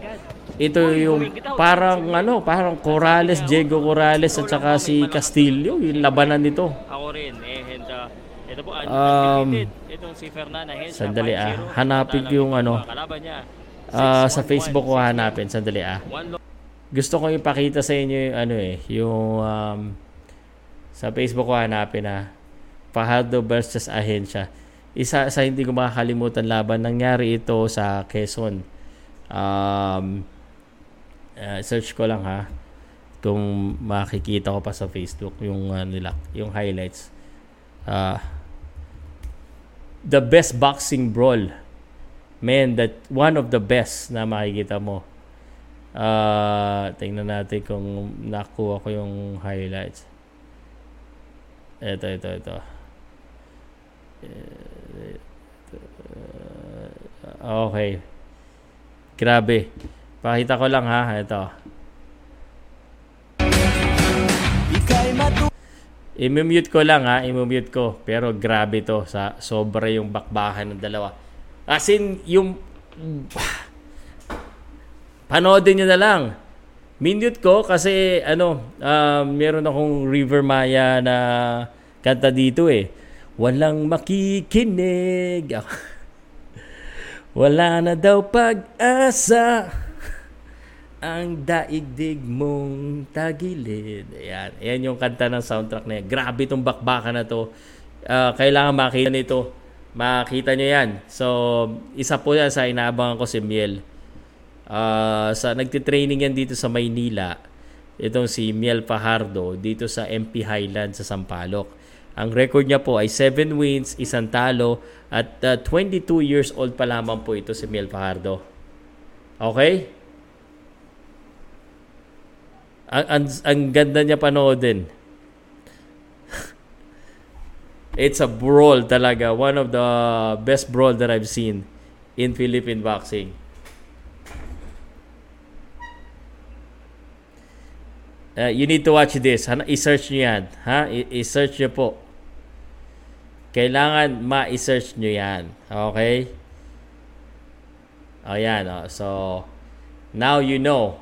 Ito yung parang ano, parang Corrales, Diego Corrales at saka si Castillo, yung labanan nito. Ako rin. Eh, and, uh, ito po, Um. Itong si Fernan Ahensya. sandali, ah. 5-0. Hanapin yung ano. Ah, sa 6-1-1, Facebook ko hanapin, sandali ah. Gusto ko ipakita sa inyo yung ano eh, yung um, sa Facebook ko hanapin ah. Fajardo versus Ahensya. Isa sa hindi ko makakalimutan laban, nangyari ito sa Quezon. Um, uh, search ko lang ha kung makikita ko pa sa Facebook yung uh, nila, yung highlights. Uh, the best boxing brawl. Man, that one of the best na makikita mo. Ah, tingnan natin kung nakuha ko yung highlights. Ito, ito, ito. Okay. Grabe. Pakita ko lang ha. Ito. I-mute ko lang ha. I-mute ko. Pero grabe to. Sa, sobra yung bakbakan ng dalawa. As in, yung... Panoodin nyo na lang. Minute ko kasi ano, um, meron akong River Maya na kanta dito eh. Walang makikinig. Wala na daw pag-asa ang daigdig mong tagilid. Ayan. Ayan yung kanta ng soundtrack na yan. Grabe itong bakbakan na to. Ah, kailangan makita nito. Makita nyo yan. So, isa po yan sa inaabangan ko si Miel. Ah, sa nagti-training yan dito sa Maynila. Itong si Miel Fajardo dito sa MP Highland sa Sampaloc. Ang record niya po ay 7 wins, isang talo at ah, 22 years old pa lamang po ito si Miel Fajardo. Okay? Ang, ang, ang ganda niya panoodin. It's a brawl talaga. One of the best brawl that I've seen in Philippine boxing. Uh, you need to watch this. Hana, i-search nyo yan. Ha? I-search nyo po. Kailangan ma-search nyo yan. Okay? O yan. Oh. So, now you know.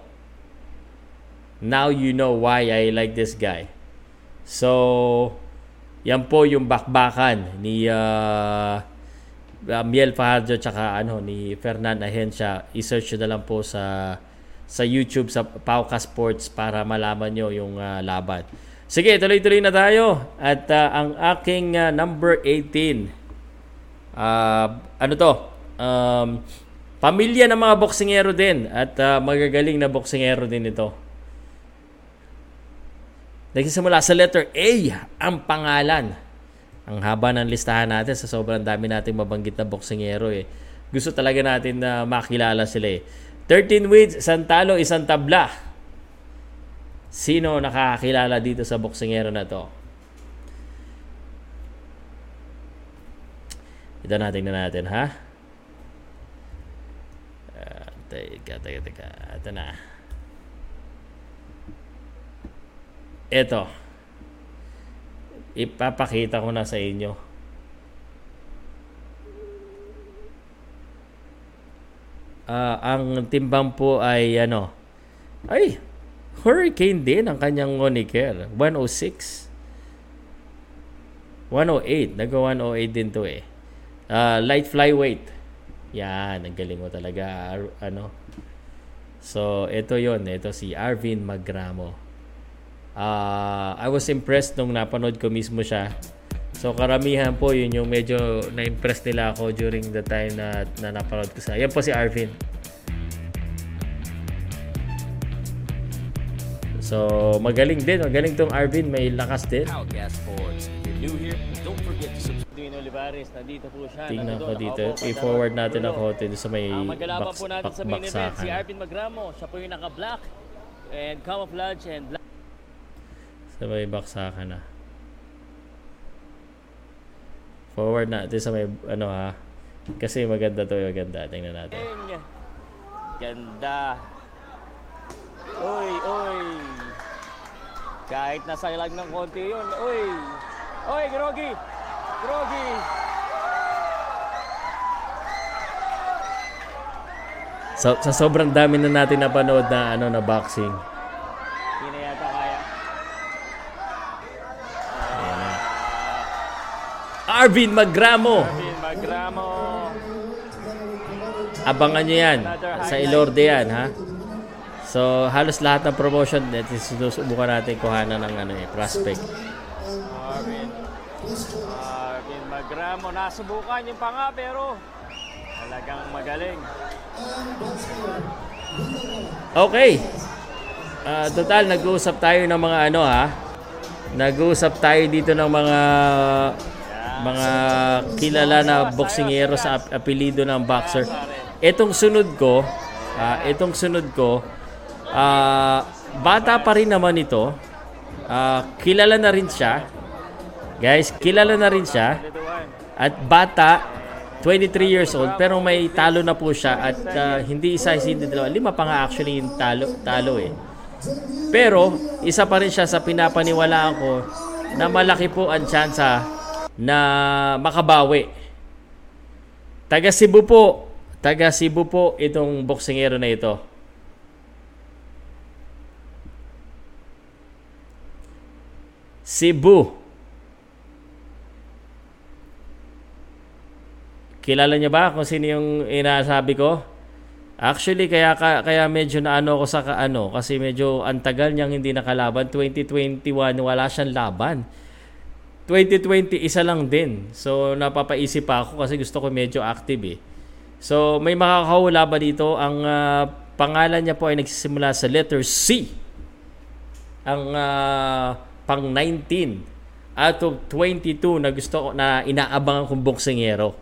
Now you know why I like this guy. So, yan po yung bakbakan ni uh, Miel Fajardo tsaka ano, ni Fernan Ahensya. I-search nyo na lang po sa sa YouTube sa Pauka Sports para malaman nyo yung uh, laban. Sige, tuloy-tuloy na tayo. At uh, ang aking uh, number 18, uh, ano to? Um, pamilya ng mga boksingero din at uh, magagaling na boksingero din ito. Nagsisimula sa letter A ang pangalan. Ang haba ng listahan natin sa sobrang dami nating mabanggit na boksingero eh. Gusto talaga natin na makilala sila eh. 13 wins, isang talo, isang tabla. Sino nakakilala dito sa boksingero na to? Ito na natin, ha? Uh, teka, teka, teka. Ito na. Ito. Ipapakita ko na sa inyo. Ah, ang timbang po ay ano. Ay, Hurricane din ang kanyang moniker. 106. 108. Nag-108 din to eh. Ah, light flyweight. Yan, ang galing mo talaga. Ar- Ano? So, ito yon Ito si Arvin Magramo. Ah, I was impressed nung napanood ko mismo siya. So karamihan po yun yung medyo na-impress nila ako during the time na, na napanood ko sa. Yan po si Arvin. So magaling din, magaling tong Arvin, may lakas din. Outcast Sports, new here, don't forget to subscribe. Duino Olivares, nandito po siya. Tingnan ko dito. I-forward natin ang konti sa may Ang maglalaban box, po natin sa main event, si baksakan. Arvin Magramo. Siya po yung naka-black and camouflage and black. Sa may baksakan na. Forward natin sa may ano ha. Kasi maganda to, maganda. Tingnan natin. Ganda. Uy, uy. Kahit nasa ilag ng konti yun. Uy. Uy, Grogi. Grogi. So, sa sobrang dami na natin napanood na ano na boxing. Hindi na yata kaya. Arvin Magramo! Arvin Magramo. Abangan nyo yan. Sa Ilorde yan, ha? So, halos lahat ng promotion, at sinusubukan natin kuhanan ng ano, eh, prospect. Arvin. Arvin Magramo. Nasubukan yung panga pero talagang magaling. Okay. Ah, total, nag-uusap tayo ng mga ano, ha? Nag-uusap tayo dito ng mga mga kilala na boksingero sa ap- apelido ng boxer. Etong sunod ko, ah, etong sunod ko, ah, bata pa rin naman ito. Ah, kilala na rin siya. Guys, kilala na rin siya. At bata, 23 years old, pero may talo na po siya at ah, hindi isa, hindi dalawa. Lima pa nga actually yung talo, talo eh. Pero, isa pa rin siya sa pinapaniwalaan ko na malaki po ang tsansa na makabawi. Taga Cebu po. Taga Cebu po itong boksingero na ito. Cebu. Kilala niya ba kung sino yung inasabi ko? Actually, kaya ka- kaya medyo naano ako sa ano kasi medyo antagal niyang hindi nakalaban. 2021 wala siyang laban. 2020 isa lang din. So napapaisip pa ako kasi gusto ko medyo active eh. So may makakahula ba dito? Ang ah, pangalan niya po ay nagsisimula sa letter C. Ang ah, pang 19 out of 22 na gusto ko na inaabangan kong boksingero.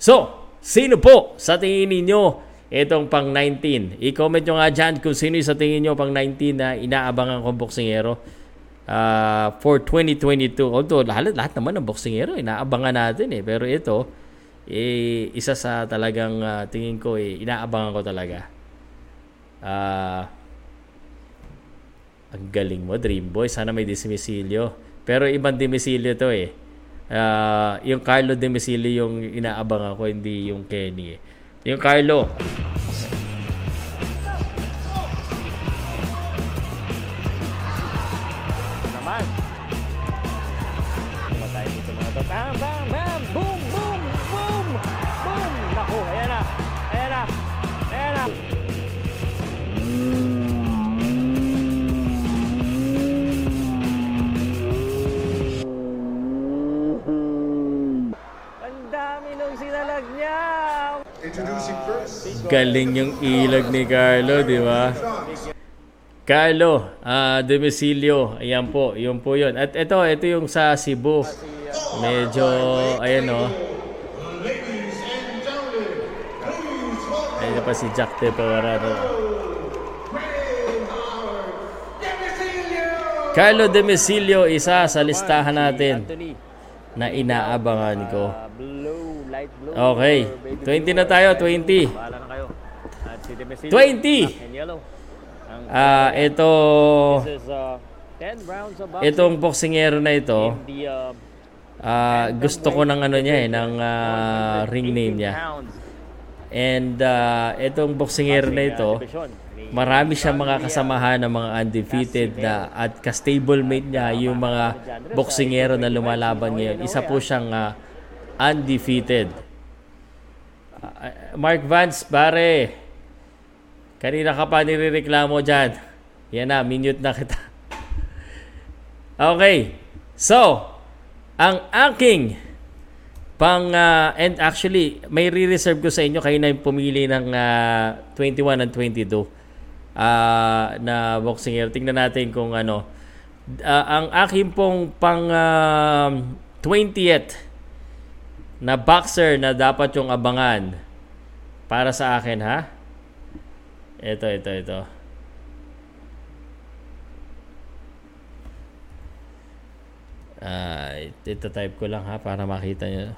So, sino po sa tingin ninyo itong pang 19? I-comment nyo nga dyan kung sino sa tingin nyo pang 19 na inaabangan kong boksingero uh, for 2022. Although lahat, lahat naman ng boksingero inaabangan natin eh. Pero ito, eh, isa sa talagang ah, tingin ko eh, inaabangan ko talaga. Ah... ang galing mo, Dream Boy. Sana may dimisilyo. Pero ibang dimisilyo to eh. Ah, yung Carlo Demisilio yung inaabangan ko, hindi yung Kenny eh. Yung Carlo, galing yung ilag ni Carlo, di ba? Carlo, ah Demisilio, ayan po, yun po yun. At ito, ito yung sa Cebu. Medyo, ayan o. Ayan pa si Jack De Pewarano. Carlo Demisilio, isa sa listahan natin na inaabangan ko. Light blue. Okay, or baby 20 na tayo, 20. Bahala na kayo. At si Demesilio, 20. black and yellow. Ah, ito, this is uh, 10 rounds of boxing. itong boksingero na ito, the uh, ah, gusto ko ng ano niya eh, ng ah, ring name 18 niya. And ah, itong boksingero na uh, ito. Ni- marami siyang mga kasamahan ng mga undefeated na at ka-stablemate niya yung mga boksingero na lumalaban ngayon. Isa po siyang ah, undefeated. Ah, Mark Vance, pare. Kanina ka pa nirereklamo dyan. Yan na, minute na kita. Okay. So, ang aking pang ah, and actually may re-reserve ko sa inyo kayo na yung pumili ng ah, 21 and 22 ah, na boxing year. Tingnan natin kung ano uh, ang aking pong pang uh, 20th na boxer na dapat yung abangan para sa akin ha. Ito, ito, ito. Uh, ito type ko lang ha para makita nyo.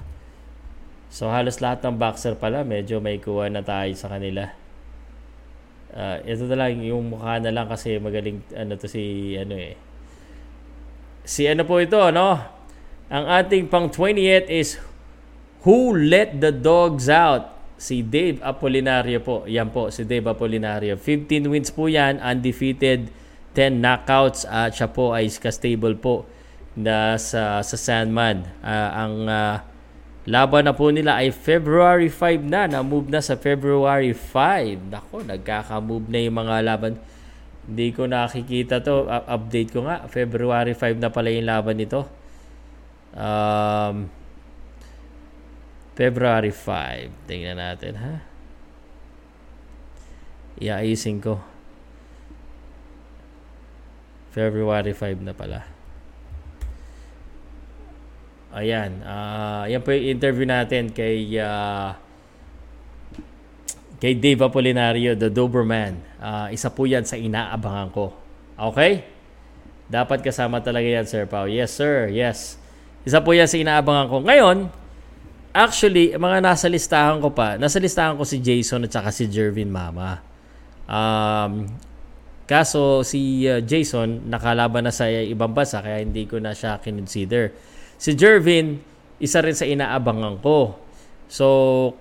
So halos lahat ng boxer pala medyo may kuha na tayo sa kanila. Uh, ito na lang yung mukha na lang kasi magaling ano to si ano eh. Si ano po ito no? Ang ating pang 28 is Who Let the Dogs Out? Si Dave Apolinario po. Yan po, si Dave Apolinario. 15 wins po yan, undefeated, 10 knockouts at siya po ay stable po na sa, sa Sandman. Uh, ang uh, laban na po nila ay February 5 na. Na-move na sa February 5. Nako, nagkaka-move na yung mga laban. Hindi ko nakikita to. Uh, update ko nga. February 5 na pala yung laban nito. Um, February 5. Tingnan natin, ha? Iayusin ko. February 5 na pala. Ayan. Uh, yan po yung interview natin kay uh, kay Dave Apolinario, the Doberman. Uh, isa po yan sa inaabangan ko. Okay? Dapat kasama talaga yan, Sir Pao. Yes, sir. Yes. Isa po yan sa inaabangan ko. Ngayon, actually, mga nasa listahan ko pa, nasa listahan ko si Jason at saka si Jervin Mama. Um, kaso si uh, Jason nakalaban na sa ibang bansa kaya hindi ko na siya kinonsider. Si Jervin, isa rin sa inaabangan ko. So,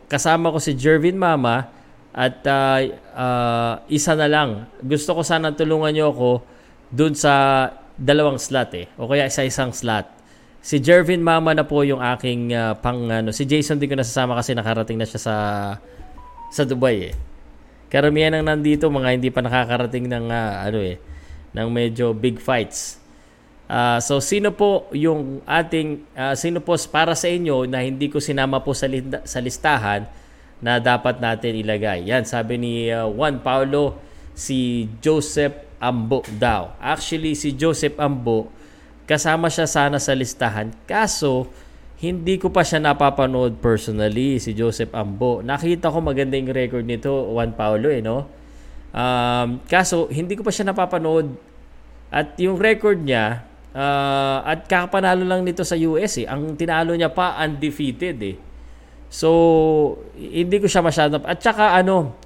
kasama ko si Jervin Mama at uh, uh, isa na lang. Gusto ko sana tulungan niyo ako dun sa dalawang slot eh. O kaya isa-isang slot. Si Jervin Mama na po yung aking uh, pang ano. Si Jason din ko nasasama kasi nakarating na siya sa sa Dubai eh. Karamihan ng nandito mga hindi pa nakakarating ng uh, ano eh ng medyo big fights. Uh, so sino po yung ating uh, sino po para sa inyo na hindi ko sinama po sa, li- sa listahan na dapat natin ilagay. Yan sabi ni uh, Juan Paulo si Joseph Ambo daw. Actually si Joseph Ambo kasama siya sana sa listahan kaso hindi ko pa siya napapanood personally si Joseph Ambo. Nakita ko maganda yung record nito Juan Paulo eh no. Um, kaso hindi ko pa siya napapanood at yung record niya Uh, at kakapanalo lang nito sa US eh. Ang tinalo niya pa undefeated eh. So, hindi ko siya masyado at saka ano,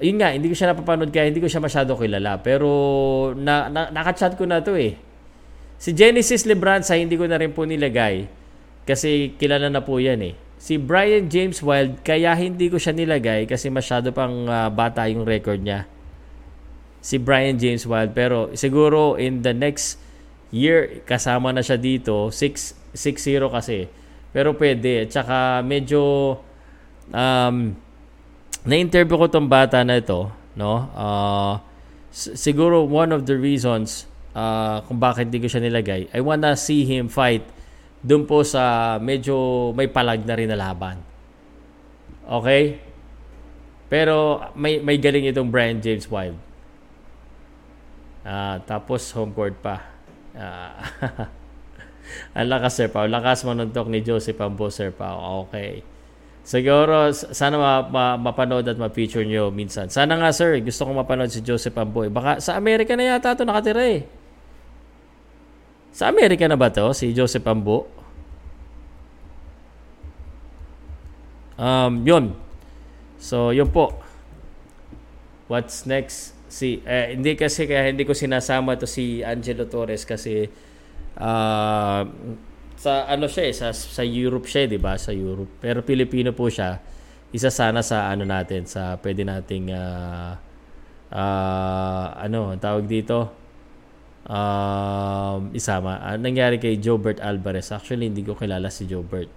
yun nga, hindi ko siya napapanood kaya hindi ko siya masyado kilala. Pero na, na nakachat ko na to eh. Si Genesis Lebranza hindi ko na rin po nilagay kasi kilala na po yan eh. Si Brian James Wild kaya hindi ko siya nilagay kasi masyado pang uh, bata yung record niya. Si Brian James Wild pero siguro in the next year kasama na siya dito 6 6-0 kasi pero pwede at saka medyo um, na-interview ko tong bata na ito no uh, siguro one of the reasons uh, kung bakit hindi ko siya nilagay I wanna see him fight doon po sa medyo may palag na rin na laban okay pero may may galing itong Brian James Wild uh, tapos home court pa Uh, ang lakas, Sir Pao. Lakas manuntok ni Joseph Ambo, Sir Pao. Okay. Siguro, sana ma, ma, mapanood at ma-feature nyo minsan. Sana nga, sir, gusto kong mapanood si Joseph Amboy. Baka sa Amerika na yata ito nakatira eh. Sa Amerika na ba to si Joseph Ambo? Um, yun. So, yun po. What's next? si eh, hindi kasi kaya hindi ko sinasama to si Angelo Torres kasi uh, sa ano siya eh, sa sa Europe siya, 'di ba? Sa Europe. Pero Pilipino po siya. Isa sana sa ano natin sa pwede nating uh, uh, ano, tawag dito um, isama. Uh, nangyari kay Jobert Alvarez. Actually, hindi ko kilala si Jobert.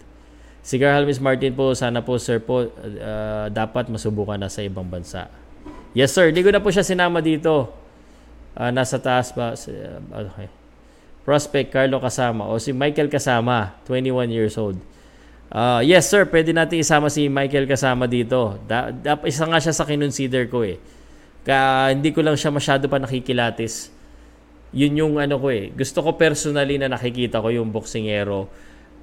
Si Carl Miss Martin po, sana po sir po, uh, dapat masubukan na sa ibang bansa. Yes sir, hindi ko na po siya sinama dito. Uh, nasa taas ba? Okay. Prospect Carlo kasama o si Michael kasama, 21 years old. Uh, yes sir, pwede natin isama si Michael kasama dito. Da, da, isa nga siya sa kinonsider ko eh. Ka, hindi ko lang siya masyado pa nakikilatis. Yun yung ano ko eh. Gusto ko personally na nakikita ko yung boksingero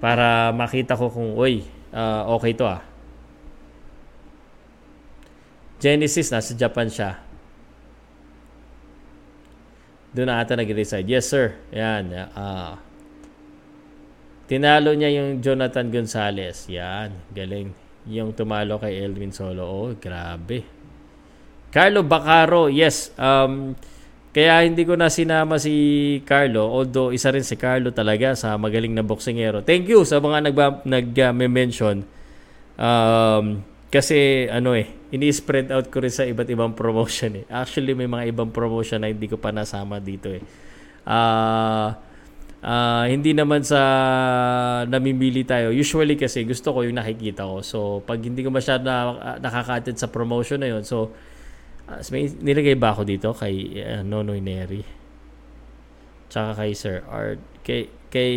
para makita ko kung, uy, uh, okay to ah. Genesis, nasa Japan siya. Doon na ata nag-reside. Yes, sir. Yan. Uh, tinalo niya yung Jonathan Gonzalez. Yan. Galing. Yung tumalo kay Elvin Solo. Oh, grabe. Carlo Bacaro. Yes. Um, kaya hindi ko na sinama si Carlo. Although, isa rin si Carlo talaga sa magaling na boksingero. Thank you sa mga nag-mention. Um, kasi ano eh, ini-spread out ko rin sa iba't ibang promotion eh. Actually, may mga ibang promotion na hindi ko pa nasama dito eh. Ah... Uh, uh, hindi naman sa namimili tayo. Usually kasi gusto ko yung nakikita ko. So, pag hindi ko masyado na, uh, nakakatid sa promotion na yun, so, uh, may nilagay ba ako dito kay uh, Nonoy Neri? Tsaka kay Sir Art. Kay, kay,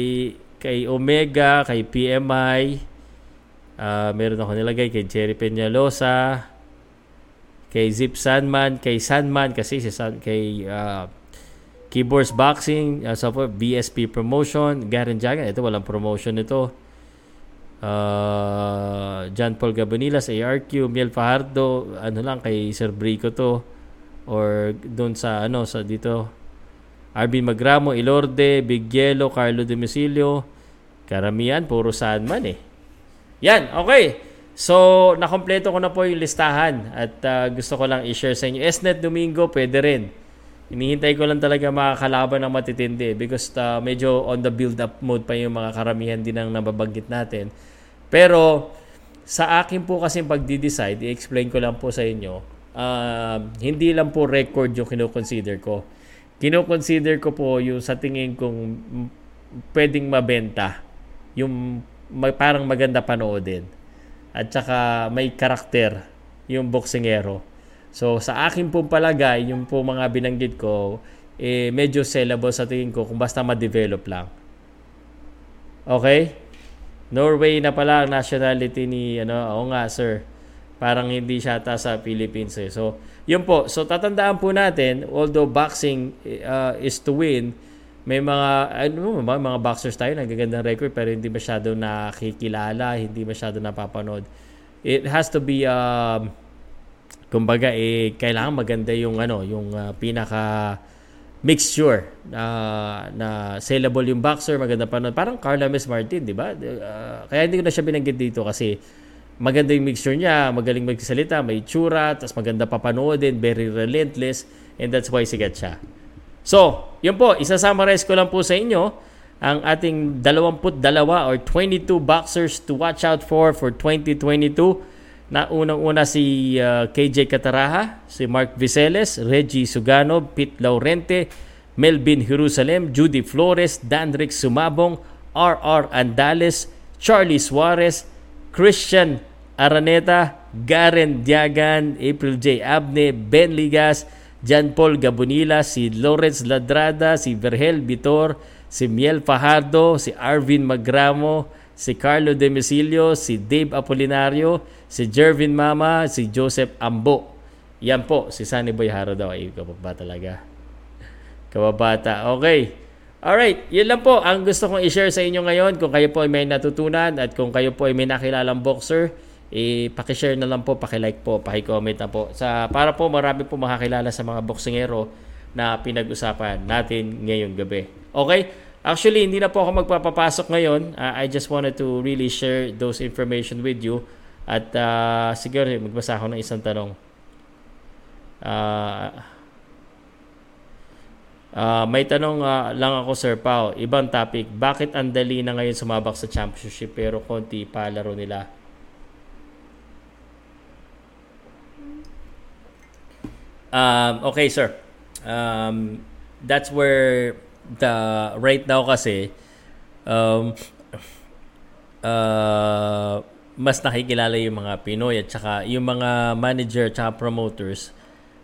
kay Omega, kay PMI, Uh, meron ako nilagay kay Jerry Peñalosa, kay Zip Sandman, kay Sandman kasi si San, kay uh, Keyboards Boxing, uh, so BSP Promotion, Garen Jagan, ito walang promotion nito. Uh, John Paul Gabonilas, ARQ, Miel Fajardo, ano lang kay Sir Brico to or doon sa ano sa dito Arvin Magramo, Ilorde, Big Yellow, Carlo Domicilio, karamihan puro Sandman eh. Yan, okay. So, nakompleto ko na po yung listahan at uh, gusto ko lang i-share sa inyo. SNET Domingo, pwede rin. Hinihintay ko lang talaga makakalaban ng matitindi because uh, medyo on the build-up mode pa yung mga karamihan din ang nababanggit natin. Pero, sa akin po kasi pagdi-decide, i-explain ko lang po sa inyo, uh, hindi lang po record yung kinoconsider ko. Kinoconsider ko po yung sa tingin kong pwedeng mabenta yung parang maganda panoodin. At saka may karakter yung boksingero. So sa akin pong palagay, yung po mga binanggit ko, eh, medyo sellable sa tingin ko kung basta ma-develop lang. Okay? Norway na pala ang nationality ni ano, oo nga sir. Parang hindi siya ata sa Philippines eh. So, yun po. So tatandaan po natin, although boxing uh, is to win, may mga ano mga, mga boxers tayo nagagandang record pero hindi masyado nakikilala, hindi masyado napapanood. It has to be um kumbaga eh kailangan maganda yung ano, yung uh, pinaka mixture uh, na sellable yung boxer, maganda pa Parang Carla Miss Martin, di ba? Uh, kaya hindi ko na siya binanggit dito kasi maganda yung mixture niya, magaling magsalita, may tsura, tapos maganda papanoodin, very relentless, and that's why sigat siya. So, yun po, isa-summarize ko lang po sa inyo ang ating 22 or 22 boxers to watch out for for 2022. Na unang-una si uh, KJ Cataraha, si Mark Viceles, Reggie Sugano, Pete Laurente, Melvin Jerusalem, Judy Flores, Danrick Sumabong, RR Andales, Charlie Suarez, Christian Araneta, Garen Diagan, April J. Abne, Ben Ligas, Jan Paul Gabonila, si Lawrence Ladrada, si Vergel Vitor, si Miel Fajardo, si Arvin Magramo, si Carlo Demisilio, si Dave Apolinario, si Jervin Mama, si Joseph Ambo. Yan po, si Sunny Boy Haro daw. Ay, kababa talaga. Kababata. Okay. Alright, yun lang po ang gusto kong i-share sa inyo ngayon. Kung kayo po ay may natutunan at kung kayo po ay may nakilalang boxer, eh, paki-share na lang po, paki-like po, paki-comment na po. Sa, para po marami po makakilala sa mga boksingero na pinag-usapan natin ngayong gabi. Okay? Actually, hindi na po ako magpapapasok ngayon. Uh, I just wanted to really share those information with you. At uh, siguro magbasa ako ng isang tanong. Uh, uh, may tanong uh, lang ako, Sir Pao. Ibang topic. Bakit ang dali na ngayon sumabak sa championship pero konti pa laro nila? Um, okay, sir. Um, that's where the right now kasi um, uh, mas nakikilala yung mga Pinoy at saka yung mga manager at saka promoters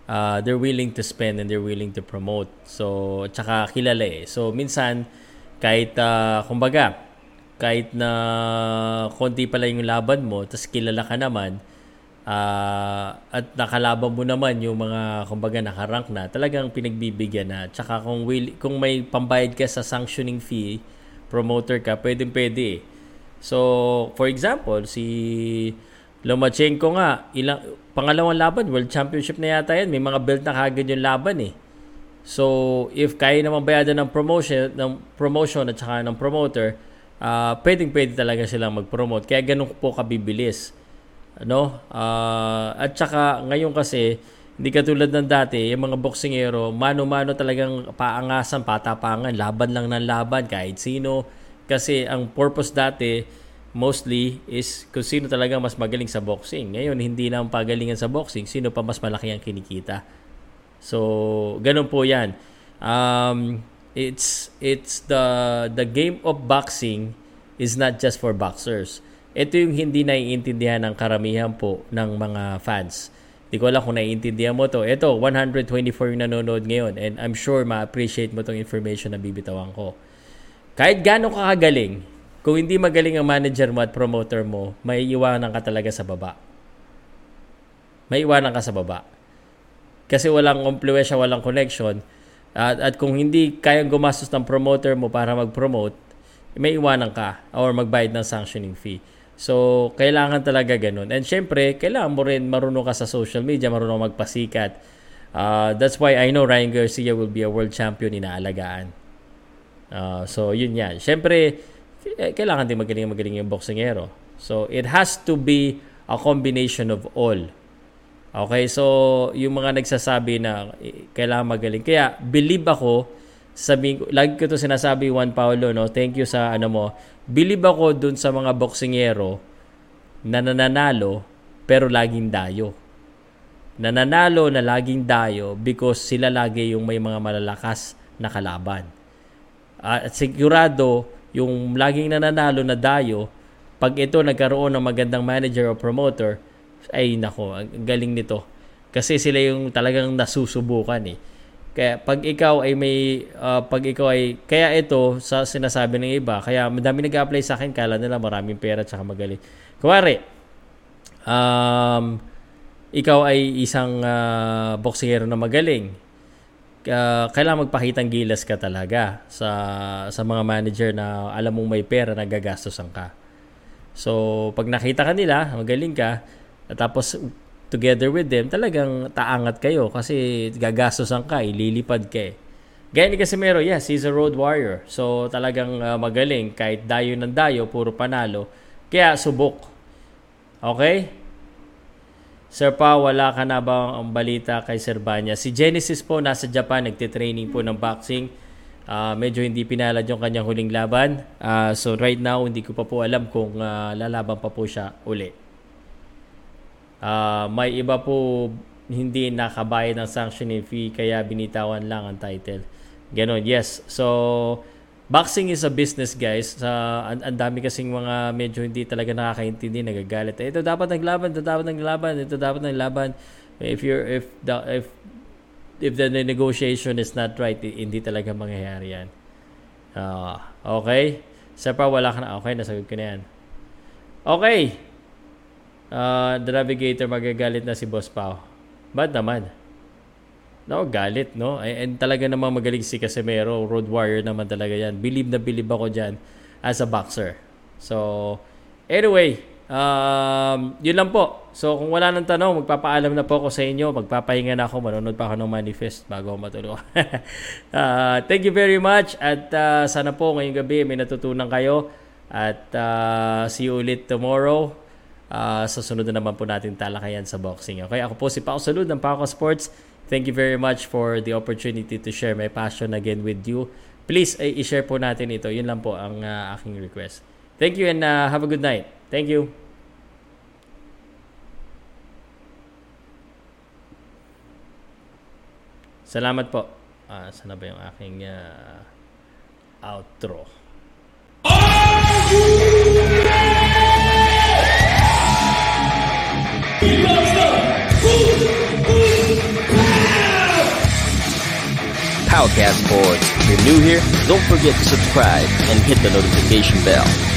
uh, they're willing to spend and they're willing to promote. So, at saka kilala eh. So, minsan, kahit, uh, kumbaga, kahit na konti pala yung laban mo, tapos kilala ka naman, ah, at nakalaban mo naman yung mga kumbaga nakarank na, talagang pinagbibigyan na. Tsaka kung, will, kung may pambayad ka sa sanctioning fee, promoter ka, pwedeng pwede eh. So, for example, si Lomachenko nga, ilang, pangalawang laban, World Championship na yata yan. May mga belt na kagad yung laban eh. So, if kaya naman bayadan ng promotion, ng promotion at saka ng promoter, uh, pwedeng pwede talaga silang mag-promote. Kaya ganun po kabibilis. Ano? Uh, at saka ngayon kasi, hindi katulad ng dati, yung mga boksingero, mano-mano talagang paangasan, patapangan, laban lang ng laban, kahit sino. Kasi ang purpose dati, mostly, is kung sino talaga mas magaling sa boxing. Ngayon, hindi na ang pagalingan sa boxing, sino pa mas malaki ang kinikita. So, ganun po 'yan. Um, it's it's the the game of boxing is not just for boxers. Ito yung hindi naiintindihan ng karamihan po ng mga fans. Hindi ko alam kung naiintindihan mo to. Ito, 124 yung nanonood ngayon and I'm sure ma-appreciate mo tong information na bibitawan ko. Kahit gaano ka kagaling, kung hindi magaling ang manager mo at promoter mo, may iwanan ka talaga sa baba. May iwanan ka sa baba. Kasi walang impluensya, walang connection. At, at kung hindi kayang gumastos ng promoter mo para mag-promote, may iwanan ka or magbayad ng sanctioning fee. So, kailangan talaga ganun. And syempre, kailangan mo rin marunong ka sa social media, marunong magpasikat. Uh, that's why I know Ryan Garcia will be a world champion inaalagaan. Uh, so, yun yan. Syempre, eh, kailangan din magaling-magaling yung boksingero. So, it has to be a combination of all. Okay, so yung mga nagsasabi na eh, kailangan magaling. Kaya believe ako, sabi ko, lagi ko to sinasabi Juan Paulo, no? Thank you sa ano mo. Believe ako dun sa mga boksingero na nananalo pero laging dayo. Nananalo na laging dayo because sila lagi yung may mga malalakas na kalaban. At sigurado, yung laging nananalo na dayo, pag ito nagkaroon ng magandang manager o promoter, ay nako, ang galing nito. Kasi sila yung talagang nasusubukan eh. Kaya pag ikaw ay may uh, pag ikaw ay kaya ito sa sinasabi ng iba, kaya madami nag-apply sa akin kala nila maraming pera at magaling. Kuwari, um, ikaw ay isang uh, boksingero na magaling. Uh, kailangan magpakitang gilas ka talaga sa sa mga manager na alam mong may pera na gagastosan ka. So, pag nakita ka nila, magaling ka, tapos together with them, talagang taangat kayo kasi gagastosan ka, ililipad ka eh. Gaya ni Casimiro, yes, he's a road warrior. So talagang uh, magaling kahit dayo ng dayo, puro panalo. Kaya subok. Okay? Sir Pa, wala ka na ba ang balita kay Sir Banya? Si Genesis po nasa Japan, nagtitraining po ng boxing. Uh, medyo hindi pinalad yung kanyang huling laban. Uh, so right now, hindi ko pa po alam kung uh, lalaban pa po siya uli. Uh, may iba po hindi nakabayad ng sanctioning fee kaya binitawan lang ang title. Ganon, yes. So, boxing is a business guys. Sa uh, ang, dami kasing mga medyo hindi talaga nakakaintindi, nagagalit. Eh, ito dapat naglaban, ito dapat naglaban, ito dapat naglaban. If you're if the if if the negotiation is not right, hindi talaga mangyayari yan. Uh, okay? Sa pa wala ka na. Okay, nasagot ko na yan. Okay uh, the navigator magagalit na si Boss Pao. Bad naman. No, galit, no? And talaga namang magaling si Casemiro. Road warrior naman talaga yan. Believe na believe ako dyan as a boxer. So, anyway, um, yun lang po. So, kung wala nang tanong, magpapaalam na po ako sa inyo. Magpapahinga na ako. Manonood pa ako ng manifest bago ako matulog. uh, thank you very much. At uh, sana po ngayong gabi may natutunan kayo. At uh, see you ulit tomorrow uh, sa sunod na naman po natin talakayan sa boxing. Okay, ako po si Pao Salud ng Paco Sports. Thank you very much for the opportunity to share my passion again with you. Please, ay, i-share po natin ito. Yun lang po ang uh, aking request. Thank you and uh, have a good night. Thank you. Salamat po. Uh, sana ba yung aking uh, outro? Powercast Sports. If you're new here, don't forget to subscribe and hit the notification bell.